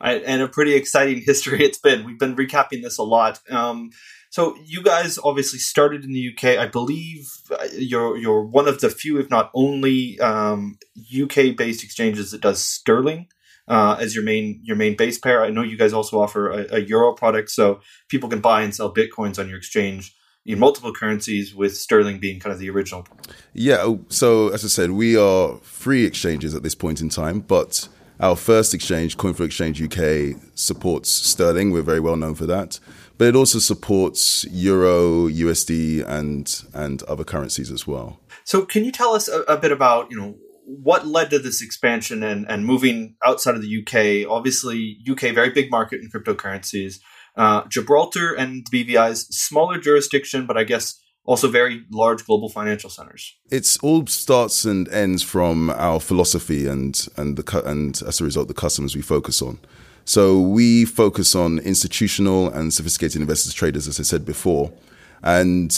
And a pretty exciting history it's been. We've been recapping this a lot. Um, so you guys obviously started in the UK. I believe uh, you're you're one of the few, if not only, um, UK based exchanges that does sterling uh, as your main your main base pair. I know you guys also offer a, a euro product, so people can buy and sell bitcoins on your exchange in multiple currencies, with sterling being kind of the original. Yeah. Oh, so as I said, we are free exchanges at this point in time, but our first exchange, CoinFloor Exchange UK, supports sterling. We're very well known for that, but it also supports euro, USD, and and other currencies as well. So, can you tell us a, a bit about you know what led to this expansion and, and moving outside of the UK? Obviously, UK very big market in cryptocurrencies. Uh, Gibraltar and BVI's smaller jurisdiction, but I guess also very large global financial centers. It's all starts and ends from our philosophy and and the and as a result the customers we focus on. So we focus on institutional and sophisticated investors traders, as I said before, and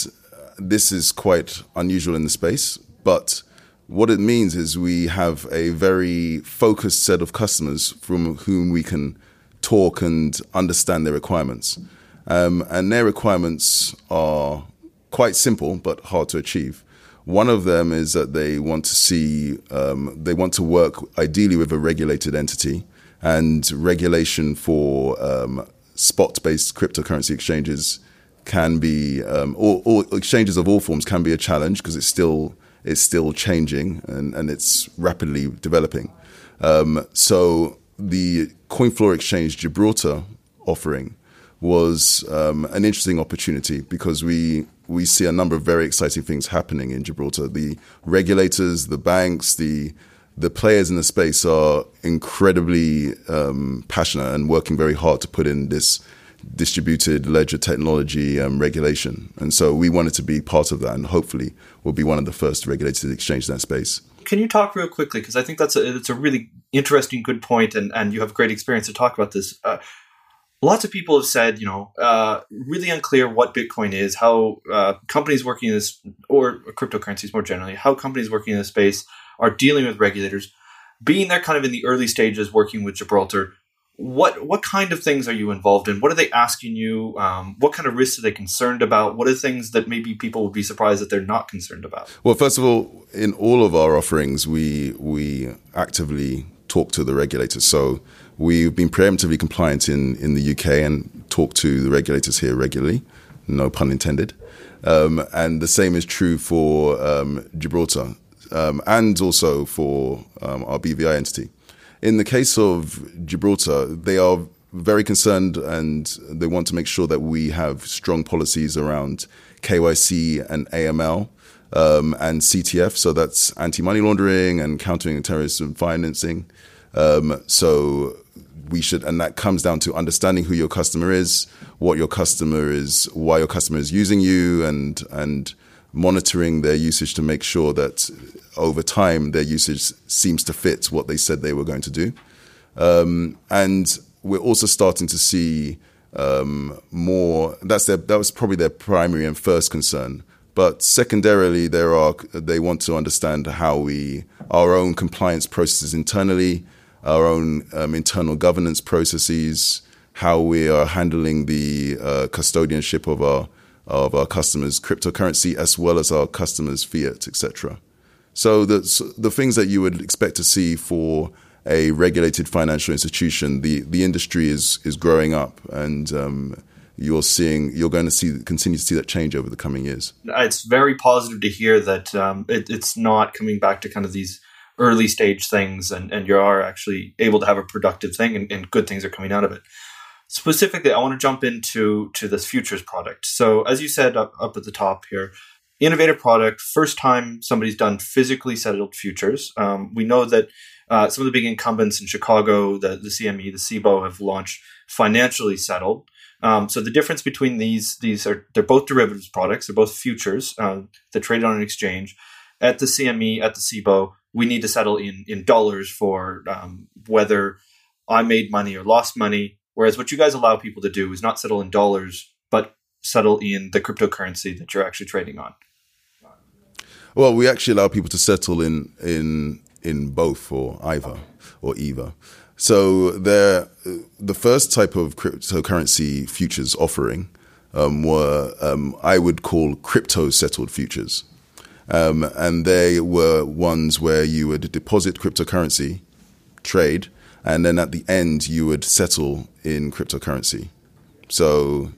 this is quite unusual in the space. But what it means is we have a very focused set of customers from whom we can talk and understand their requirements. Um, and their requirements are quite simple but hard to achieve. One of them is that they want to see, um, they want to work ideally with a regulated entity, and regulation for um, spot based cryptocurrency exchanges can be, um, or, or, exchanges of all forms can be a challenge because it's still, it's still changing and, and it's rapidly developing. Um, so the CoinFloor Exchange Gibraltar offering was um, an interesting opportunity because we we see a number of very exciting things happening in Gibraltar. The regulators, the banks, the the players in the space are incredibly um, passionate and working very hard to put in this distributed ledger technology um, regulation. And so we wanted to be part of that and hopefully we'll be one of the first regulated exchange in that space. Can you talk real quickly? Because I think that's a, it's a really interesting, good point, and, and you have great experience to talk about this. Uh, lots of people have said, you know, uh, really unclear what Bitcoin is, how uh, companies working in this, or cryptocurrencies more generally, how companies working in this space are dealing with regulators. Being there kind of in the early stages working with Gibraltar, what what kind of things are you involved in? What are they asking you? Um, what kind of risks are they concerned about? What are things that maybe people would be surprised that they're not concerned about? Well, first of all, in all of our offerings, we we actively talk to the regulators. So we've been preemptively compliant in in the UK and talk to the regulators here regularly. No pun intended. Um, and the same is true for um, Gibraltar um, and also for um, our BVI entity. In the case of Gibraltar, they are very concerned and they want to make sure that we have strong policies around KYC and AML um, and CTF. So that's anti money laundering and countering terrorism financing. Um, so we should, and that comes down to understanding who your customer is, what your customer is, why your customer is using you, and and monitoring their usage to make sure that over time their usage seems to fit what they said they were going to do. Um, and we're also starting to see um, more. That's their, that was probably their primary and first concern. But secondarily, there are they want to understand how we our own compliance processes internally, our own um, internal governance processes, how we are handling the uh, custodianship of our of our customers' cryptocurrency as well as our customers' fiat, etc. So the the things that you would expect to see for a regulated financial institution, the the industry is is growing up, and um, you're seeing you're going to see continue to see that change over the coming years. It's very positive to hear that um, it, it's not coming back to kind of these early stage things, and and you are actually able to have a productive thing, and, and good things are coming out of it specifically, I want to jump into to this futures product. So, as you said up, up at the top here, innovative product, first time somebody's done physically settled futures. Um, we know that uh, some of the big incumbents in Chicago, the, the CME, the CBOE, have launched financially settled. Um, so the difference between these these are they're both derivatives products. They're both futures uh, that trade on an exchange. At the CME, at the CBOE, we need to settle in in dollars for um, whether I made money or lost money Whereas what you guys allow people to do is not settle in dollars, but settle in the cryptocurrency that you're actually trading on. Well, we actually allow people to settle in in in both or either or either. So there, the first type of cryptocurrency futures offering um, were um, I would call crypto settled futures, um, and they were ones where you would deposit cryptocurrency, trade, and then at the end you would settle in cryptocurrency. So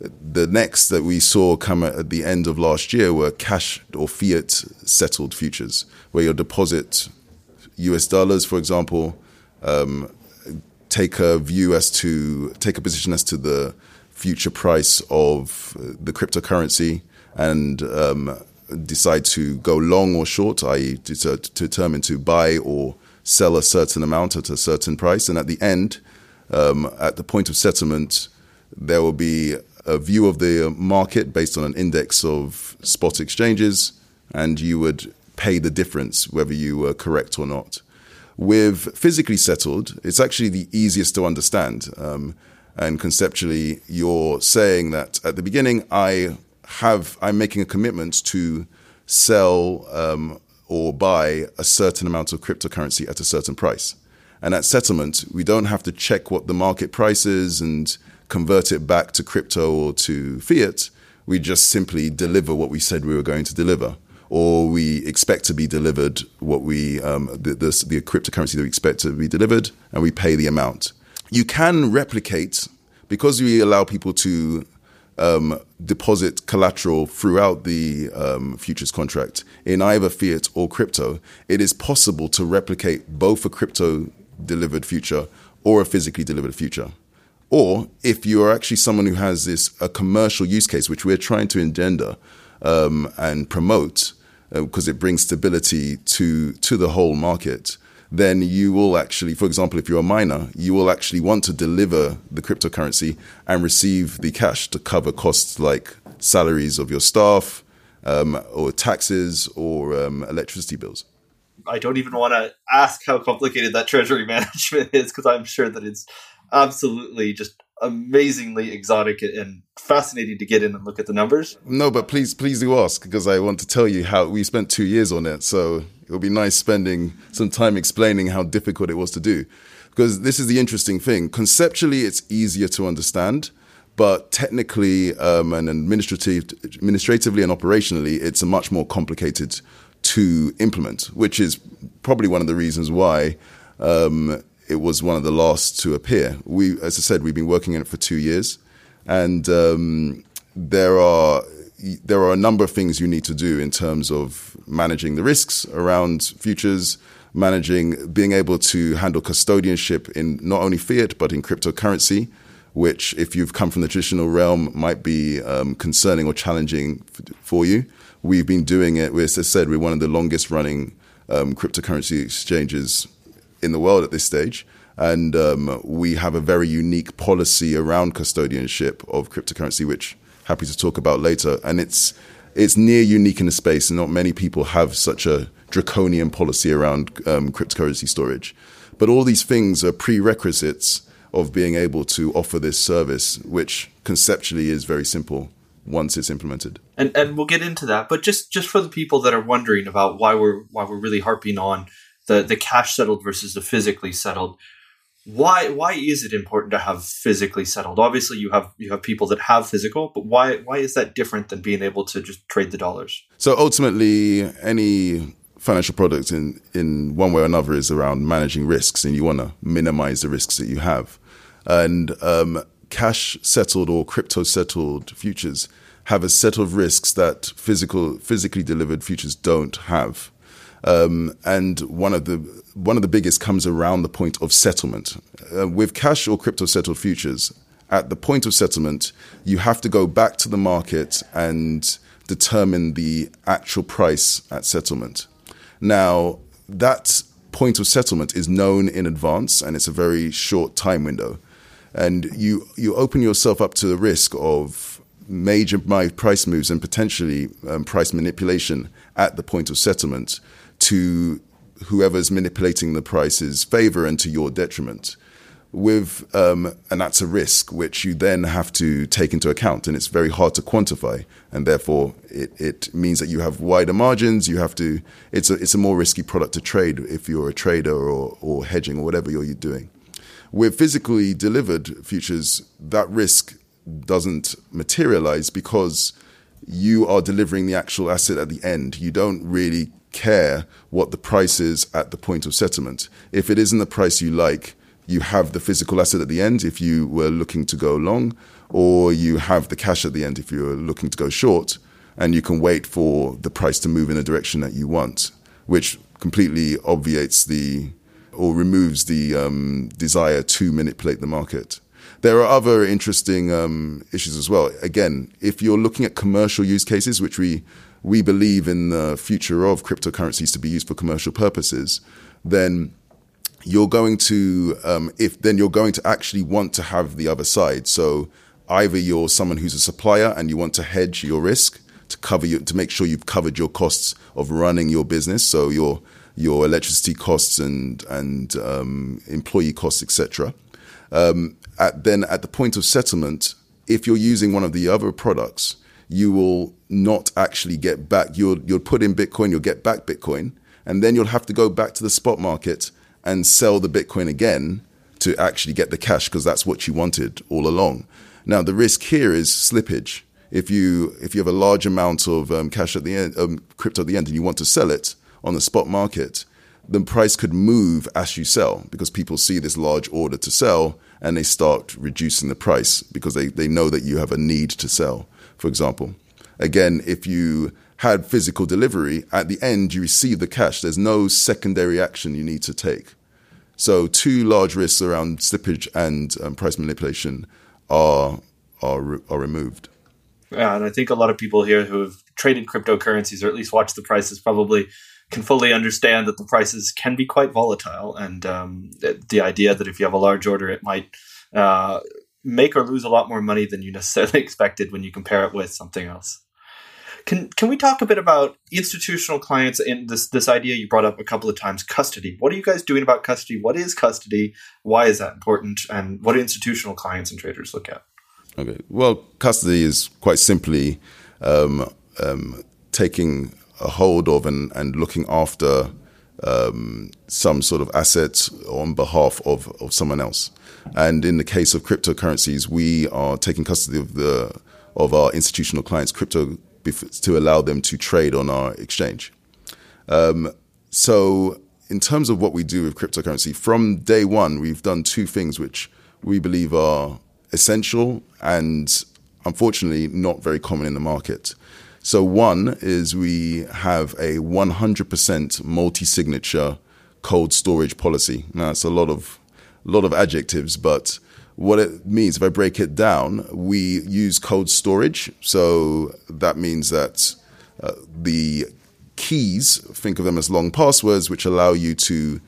the next that we saw come at the end of last year were cash or fiat settled futures, where you deposit US dollars, for example, um, take a view as to take a position as to the future price of the cryptocurrency and um, decide to go long or short, i.e., to, to determine to buy or sell a certain amount at a certain price, and at the end, um, at the point of settlement, there will be a view of the market based on an index of spot exchanges, and you would pay the difference whether you were correct or not. With physically settled, it's actually the easiest to understand. Um, and conceptually, you're saying that at the beginning, I have I'm making a commitment to sell um, or buy a certain amount of cryptocurrency at a certain price. And at settlement, we don't have to check what the market price is and convert it back to crypto or to fiat. We just simply deliver what we said we were going to deliver, or we expect to be delivered what we um, the, the, the cryptocurrency that we expect to be delivered, and we pay the amount. You can replicate because we allow people to um, deposit collateral throughout the um, futures contract in either fiat or crypto, it is possible to replicate both a crypto delivered future or a physically delivered future. Or if you are actually someone who has this a commercial use case, which we're trying to engender um, and promote, because uh, it brings stability to to the whole market, then you will actually, for example, if you're a miner, you will actually want to deliver the cryptocurrency and receive the cash to cover costs like salaries of your staff, um, or taxes, or um, electricity bills. I don't even want to ask how complicated that treasury management is because I'm sure that it's absolutely just amazingly exotic and fascinating to get in and look at the numbers. No, but please, please do ask because I want to tell you how we spent two years on it. So it would be nice spending some time explaining how difficult it was to do. Because this is the interesting thing. Conceptually, it's easier to understand, but technically um, and administrative, administratively and operationally, it's a much more complicated to implement, which is probably one of the reasons why um, it was one of the last to appear. We, as I said, we've been working on it for two years, and um, there are there are a number of things you need to do in terms of managing the risks around futures, managing being able to handle custodianship in not only fiat but in cryptocurrency, which, if you've come from the traditional realm, might be um, concerning or challenging for you. We've been doing it. As I said, we're one of the longest running um, cryptocurrency exchanges in the world at this stage. And um, we have a very unique policy around custodianship of cryptocurrency, which happy to talk about later. And it's it's near unique in the space, and not many people have such a draconian policy around um, cryptocurrency storage. But all these things are prerequisites of being able to offer this service, which conceptually is very simple once it's implemented. And and we'll get into that. But just just for the people that are wondering about why we're why we're really harping on the the cash settled versus the physically settled. Why why is it important to have physically settled? Obviously, you have you have people that have physical, but why why is that different than being able to just trade the dollars? So ultimately, any financial product in in one way or another is around managing risks, and you want to minimize the risks that you have. And um, cash settled or crypto settled futures have a set of risks that physical physically delivered futures don't have. Um, and one of the one of the biggest comes around the point of settlement. Uh, with cash or crypto settled futures, at the point of settlement, you have to go back to the market and determine the actual price at settlement. Now, that point of settlement is known in advance, and it's a very short time window. And you you open yourself up to the risk of major price moves and potentially um, price manipulation at the point of settlement to whoever's manipulating the price's favor and to your detriment. With um, and that's a risk which you then have to take into account, and it's very hard to quantify, and therefore it, it means that you have wider margins. You have to it's a it's a more risky product to trade if you're a trader or or hedging or whatever you're doing. With physically delivered futures, that risk doesn't materialize because you are delivering the actual asset at the end. You don't really care what the price is at the point of settlement. If it isn't the price you like, you have the physical asset at the end if you were looking to go long, or you have the cash at the end if you're looking to go short, and you can wait for the price to move in the direction that you want, which completely obviates the or removes the um, desire to manipulate the market. There are other interesting um, issues as well. Again, if you're looking at commercial use cases, which we we believe in the future of cryptocurrencies to be used for commercial purposes, then you're going to um, if then you're going to actually want to have the other side. So either you're someone who's a supplier and you want to hedge your risk to cover to make sure you've covered your costs of running your business, so your your electricity costs and and um, employee costs, etc. Um, then at the point of settlement, if you're using one of the other products, you will not actually get back. You'll you'll put in Bitcoin, you'll get back Bitcoin, and then you'll have to go back to the spot market and sell the Bitcoin again to actually get the cash because that's what you wanted all along. Now the risk here is slippage. If you if you have a large amount of um, cash at the end, um, crypto at the end, and you want to sell it on the spot market, the price could move as you sell because people see this large order to sell and they start reducing the price because they, they know that you have a need to sell for example. Again, if you had physical delivery, at the end you receive the cash. There's no secondary action you need to take. So, two large risks around slippage and um, price manipulation are, are, are removed. Yeah, and I think a lot of people here who have traded cryptocurrencies or at least watched the prices probably can fully understand that the prices can be quite volatile, and um, the idea that if you have a large order, it might uh, make or lose a lot more money than you necessarily expected when you compare it with something else. Can can we talk a bit about institutional clients and this this idea you brought up a couple of times, custody? What are you guys doing about custody? What is custody? Why is that important? And what do institutional clients and traders look at? Okay. Well, custody is quite simply um, um, taking a hold of and, and looking after um, some sort of asset on behalf of, of someone else. And in the case of cryptocurrencies, we are taking custody of the of our institutional clients' crypto to allow them to trade on our exchange. Um, so, in terms of what we do with cryptocurrency, from day one, we've done two things which we believe are essential and unfortunately not very common in the market. So, one is we have a 100% multi signature cold storage policy. Now, it's a lot of, lot of adjectives, but what it means, if I break it down, we use cold storage. So that means that uh, the keys, think of them as long passwords, which allow you to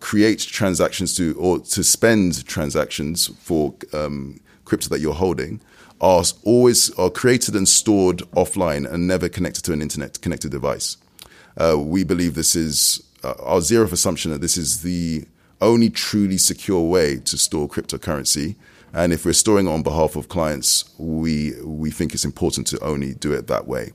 create transactions to or to spend transactions for um, crypto that you're holding are always are created and stored offline and never connected to an internet connected device. Uh, we believe this is uh, our zero assumption that this is the only truly secure way to store cryptocurrency. And if we're storing it on behalf of clients, we we think it's important to only do it that way.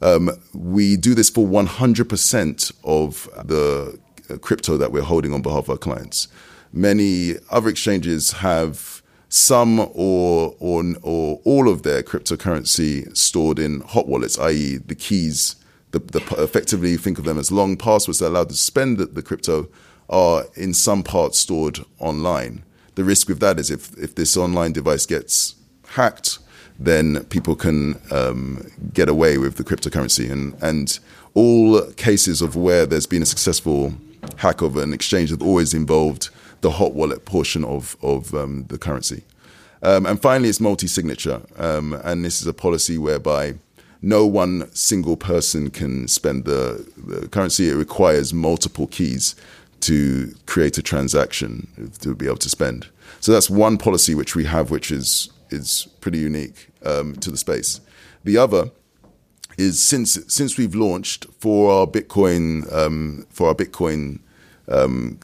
Um, we do this for 100% of the crypto that we're holding on behalf of our clients. Many other exchanges have some or or or all of their cryptocurrency stored in hot wallets, i.e., the keys. The, the, effectively think of them as long passwords that allow to spend the, the crypto are in some parts stored online. The risk with that is if, if this online device gets hacked, then people can um, get away with the cryptocurrency. And, and all cases of where there's been a successful hack of an exchange have always involved the hot wallet portion of, of um, the currency. Um, and finally, it's multi signature. Um, and this is a policy whereby no one single person can spend the, the currency, it requires multiple keys to create a transaction to be able to spend. So that's one policy which we have, which is is pretty unique um, to the space. The other is since since we've launched for our Bitcoin um, for our Bitcoin um,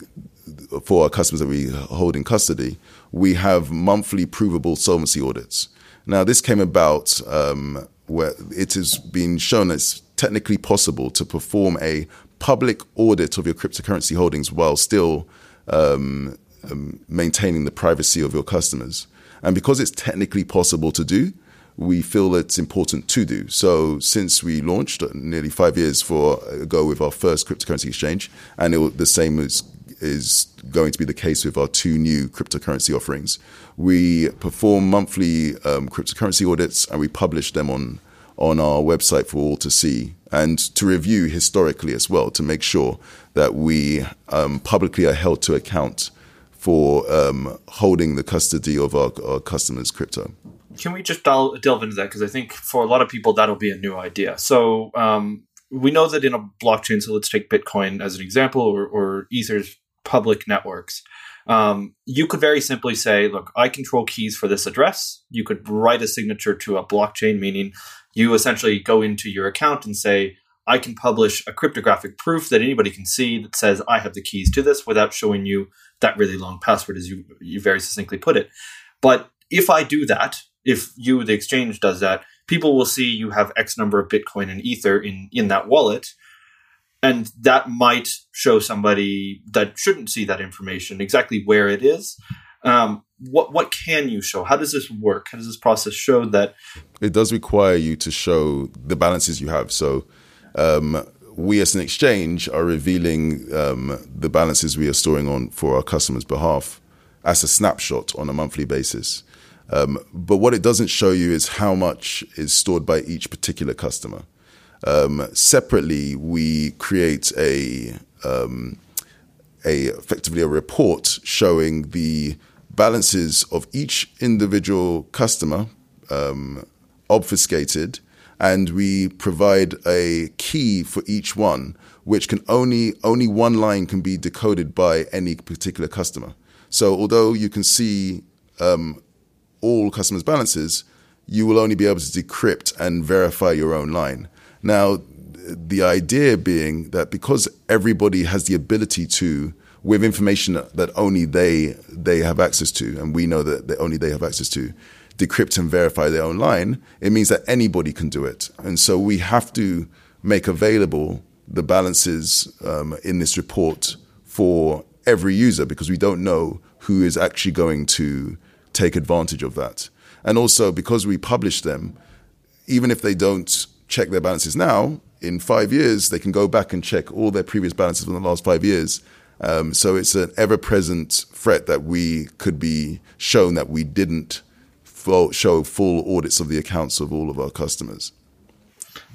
for our customers that we hold in custody, we have monthly provable solvency audits. Now, this came about um, where it has been shown it's technically possible to perform a public audit of your cryptocurrency holdings while still um, um, maintaining the privacy of your customers. And because it's technically possible to do, we feel it's important to do. So since we launched uh, nearly five years for, ago with our first cryptocurrency exchange, and it, the same is is going to be the case with our two new cryptocurrency offerings. We perform monthly um, cryptocurrency audits and we publish them on on our website for all to see and to review historically as well to make sure that we um, publicly are held to account for um, holding the custody of our, our customers' crypto. Can we just delve, into that? Because I think for a lot of people, that'll be a new idea. So um, we know that in a blockchain, so let's take Bitcoin as an example or, or Ether's public networks. Um, you could very simply say, look, I control keys for this address. You could write a signature to a blockchain, meaning you essentially go into your account and say, I can publish a cryptographic proof that anybody can see that says I have the keys to this without showing you that really long password, as you, you very succinctly put it. But if I do that, if you, the exchange, does that, people will see you have X number of Bitcoin and Ether in, in that wallet. And that might show somebody that shouldn't see that information exactly where it is. Um, what what can you show? How does this work? How does this process show that? It does require you to show the balances you have. So. Um, we as an exchange are revealing um, the balances we are storing on for our customers' behalf as a snapshot on a monthly basis. Um, but what it doesn't show you is how much is stored by each particular customer. Um, separately, we create a um, a effectively a report showing the balances of each individual customer um, obfuscated and we provide a key for each one, which can only only one line can be decoded by any particular customer. So although you can see um, all customers' balances, you will only be able to decrypt and verify your own line. Now, the idea being that because everybody has the ability to, with information that only they they have access to, and we know that only they have access to, decrypt and verify their own line, it means that anybody can do it. And so we have to make available the balances um, in this report for every user because we don't know who is actually going to take advantage of that. And also because we publish them, even if they don't check their balances now, in five years, they can go back and check all their previous balances from the last five years. Um, so it's an ever present threat that we could be shown that we didn't full, show full audits of the accounts of all of our customers.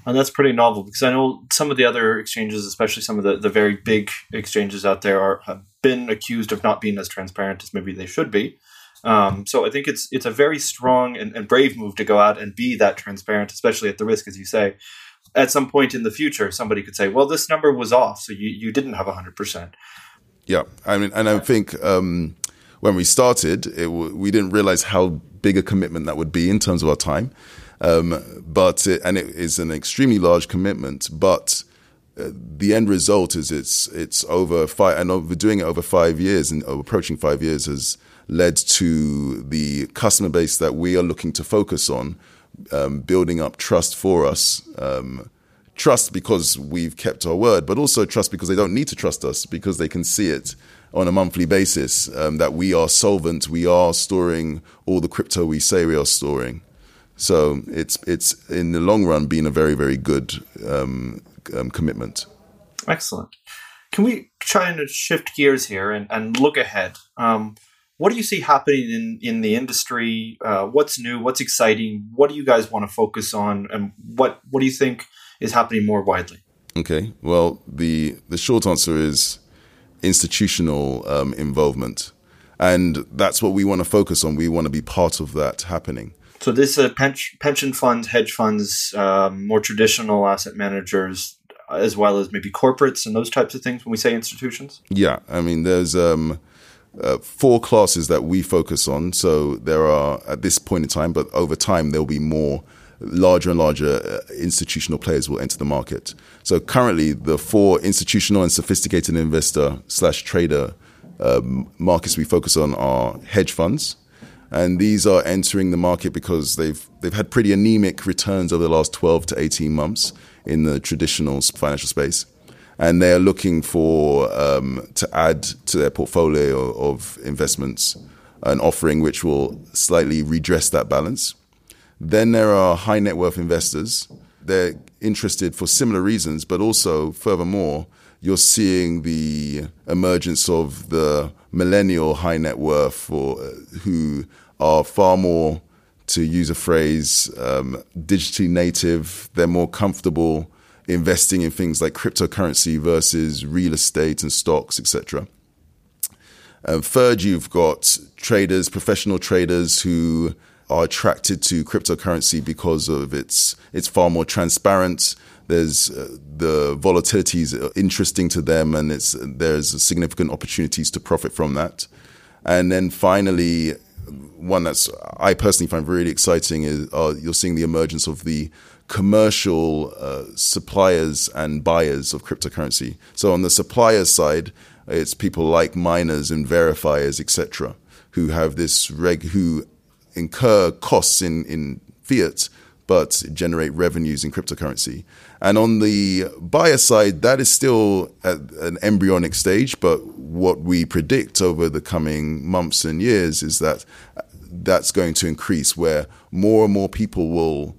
And that's pretty novel because I know some of the other exchanges, especially some of the, the very big exchanges out there, are have been accused of not being as transparent as maybe they should be. Um, so I think it's it's a very strong and, and brave move to go out and be that transparent, especially at the risk, as you say, at some point in the future, somebody could say, "Well, this number was off, so you you didn't have hundred percent." Yeah, I mean, and I think um, when we started, it, we didn't realize how big a commitment that would be in terms of our time. Um, but it, and it is an extremely large commitment, but uh, the end result is it's it's over five and over doing it over five years and approaching five years has led to the customer base that we are looking to focus on um, building up trust for us. Um, trust because we've kept our word, but also trust because they don't need to trust us because they can see it on a monthly basis um, that we are solvent, we are storing all the crypto we say we are storing. So it's it's in the long run been a very very good um, um, commitment. Excellent. Can we try and shift gears here and, and look ahead? What do you see happening in, in the industry? Uh, what's new? What's exciting? What do you guys want to focus on? And what, what do you think is happening more widely? Okay. Well, the, the short answer is institutional um, involvement. And that's what we want to focus on. We want to be part of that happening. So this uh, pension, pension funds, hedge funds, um, more traditional asset managers, as well as maybe corporates and those types of things when we say institutions? Yeah. I mean, there's um, uh, four classes that we focus on. So there are at this point in time, but over time there'll be more larger and larger uh, institutional players will enter the market. So currently, the four institutional and sophisticated investor slash trader um, markets we focus on are hedge funds, and these are entering the market because they've they've had pretty anemic returns over the last twelve to eighteen months in the traditional financial space and they are looking for um, to add to their portfolio of investments an offering which will slightly redress that balance. Then there are high net worth investors. They're interested for similar reasons, but also, furthermore, you're seeing the emergence of the millennial high net worth or, who are far more, to use a phrase, um, digitally native. They're more comfortable investing in things like cryptocurrency versus real estate and stocks, etc. Uh, third, you've got traders, professional traders who are attracted to cryptocurrency because of its it's far more transparent. There's uh, the volatility is interesting to them, and it's there's significant opportunities to profit from that. And then finally, one that's I personally find really exciting is uh, you're seeing the emergence of the commercial uh, suppliers and buyers of cryptocurrency. So on the supplier side, it's people like miners and verifiers, etc., who have this reg who incur costs in in fiat but generate revenues in cryptocurrency. And on the buyer side, that is still at an embryonic stage. But what we predict over the coming months and years is that that's going to increase, where more and more people will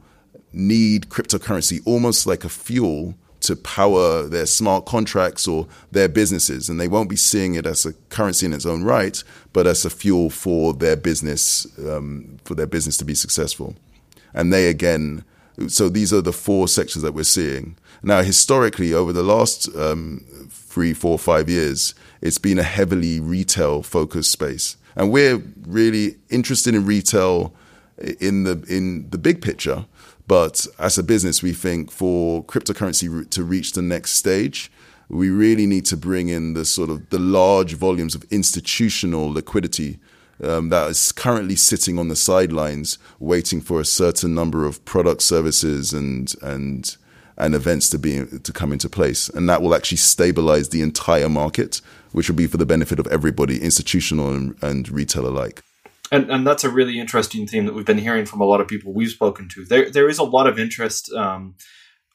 need cryptocurrency almost like a fuel to power their smart contracts or their businesses. And they won't be seeing it as a currency in its own right, but as a fuel for their business, um, for their business to be successful. And they again, so these are the four sections that we're seeing. Now, historically, over the last um, three, four, five years, it's been a heavily retail focused space. And we're really interested in retail in the in the big picture But as a business, we think for cryptocurrency to reach the next stage, we really need to bring in the sort of the large volumes of institutional liquidity um, that is currently sitting on the sidelines, waiting for a certain number of product services and and and events to be to come into place, and that will actually stabilize the entire market, which will be for the benefit of everybody, institutional and, and retail alike. And, and that's a really interesting theme that we've been hearing from a lot of people we've spoken to. There, there is a lot of interest, um,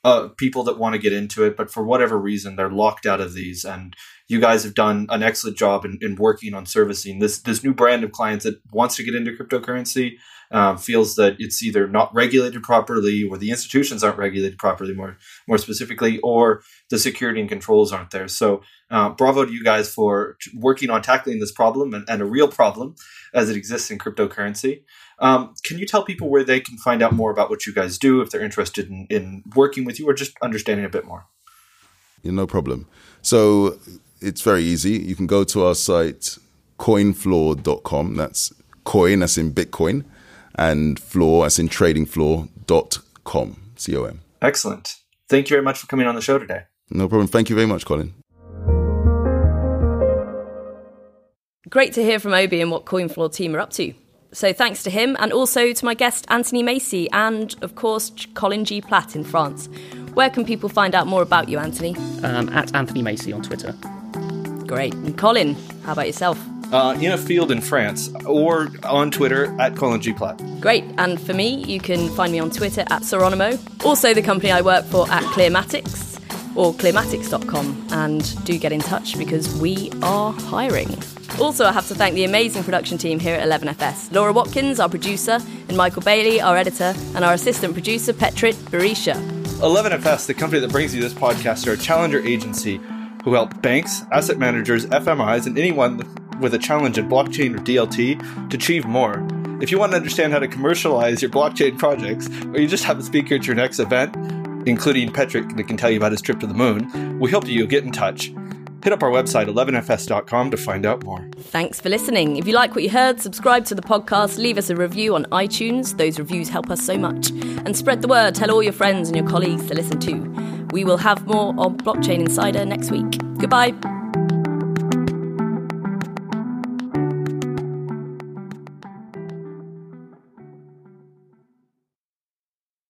uh, people that want to get into it, but for whatever reason, they're locked out of these. And you guys have done an excellent job in, in working on servicing this this new brand of clients that wants to get into cryptocurrency. Um, feels that it's either not regulated properly, or the institutions aren't regulated properly, more more specifically, or the security and controls aren't there. So, uh, bravo to you guys for working on tackling this problem and, and a real problem as it exists in cryptocurrency. Um, can you tell people where they can find out more about what you guys do if they're interested in, in working with you or just understanding a bit more? Yeah, no problem. So it's very easy. You can go to our site, coinfloor.com. That's coin as in Bitcoin and floor as in tradingfloor.com. C O M. Excellent. Thank you very much for coming on the show today. No problem. Thank you very much, Colin. Great to hear from Obi and what CoinFloor team are up to. So thanks to him and also to my guest Anthony Macy and, of course, Colin G. Platt in France. Where can people find out more about you, Anthony? Um, at Anthony Macy on Twitter. Great. And Colin, how about yourself? Uh, in a field in France or on Twitter at Colin G. Platt. Great. And for me, you can find me on Twitter at Seronimo. Also, the company I work for at Clearmatics or clearmatics.com. And do get in touch because we are hiring. Also, I have to thank the amazing production team here at 11FS Laura Watkins, our producer, and Michael Bailey, our editor, and our assistant producer, Petrit Berisha. 11FS, the company that brings you this podcast, are a challenger agency who help banks, asset managers, FMIs, and anyone with a challenge in blockchain or DLT to achieve more. If you want to understand how to commercialize your blockchain projects, or you just have a speaker at your next event, including Patrick that can tell you about his trip to the moon, we hope that you'll get in touch. Hit up our website, 11fs.com, to find out more. Thanks for listening. If you like what you heard, subscribe to the podcast, leave us a review on iTunes. Those reviews help us so much. And spread the word. Tell all your friends and your colleagues to listen too. We will have more on Blockchain Insider next week. Goodbye.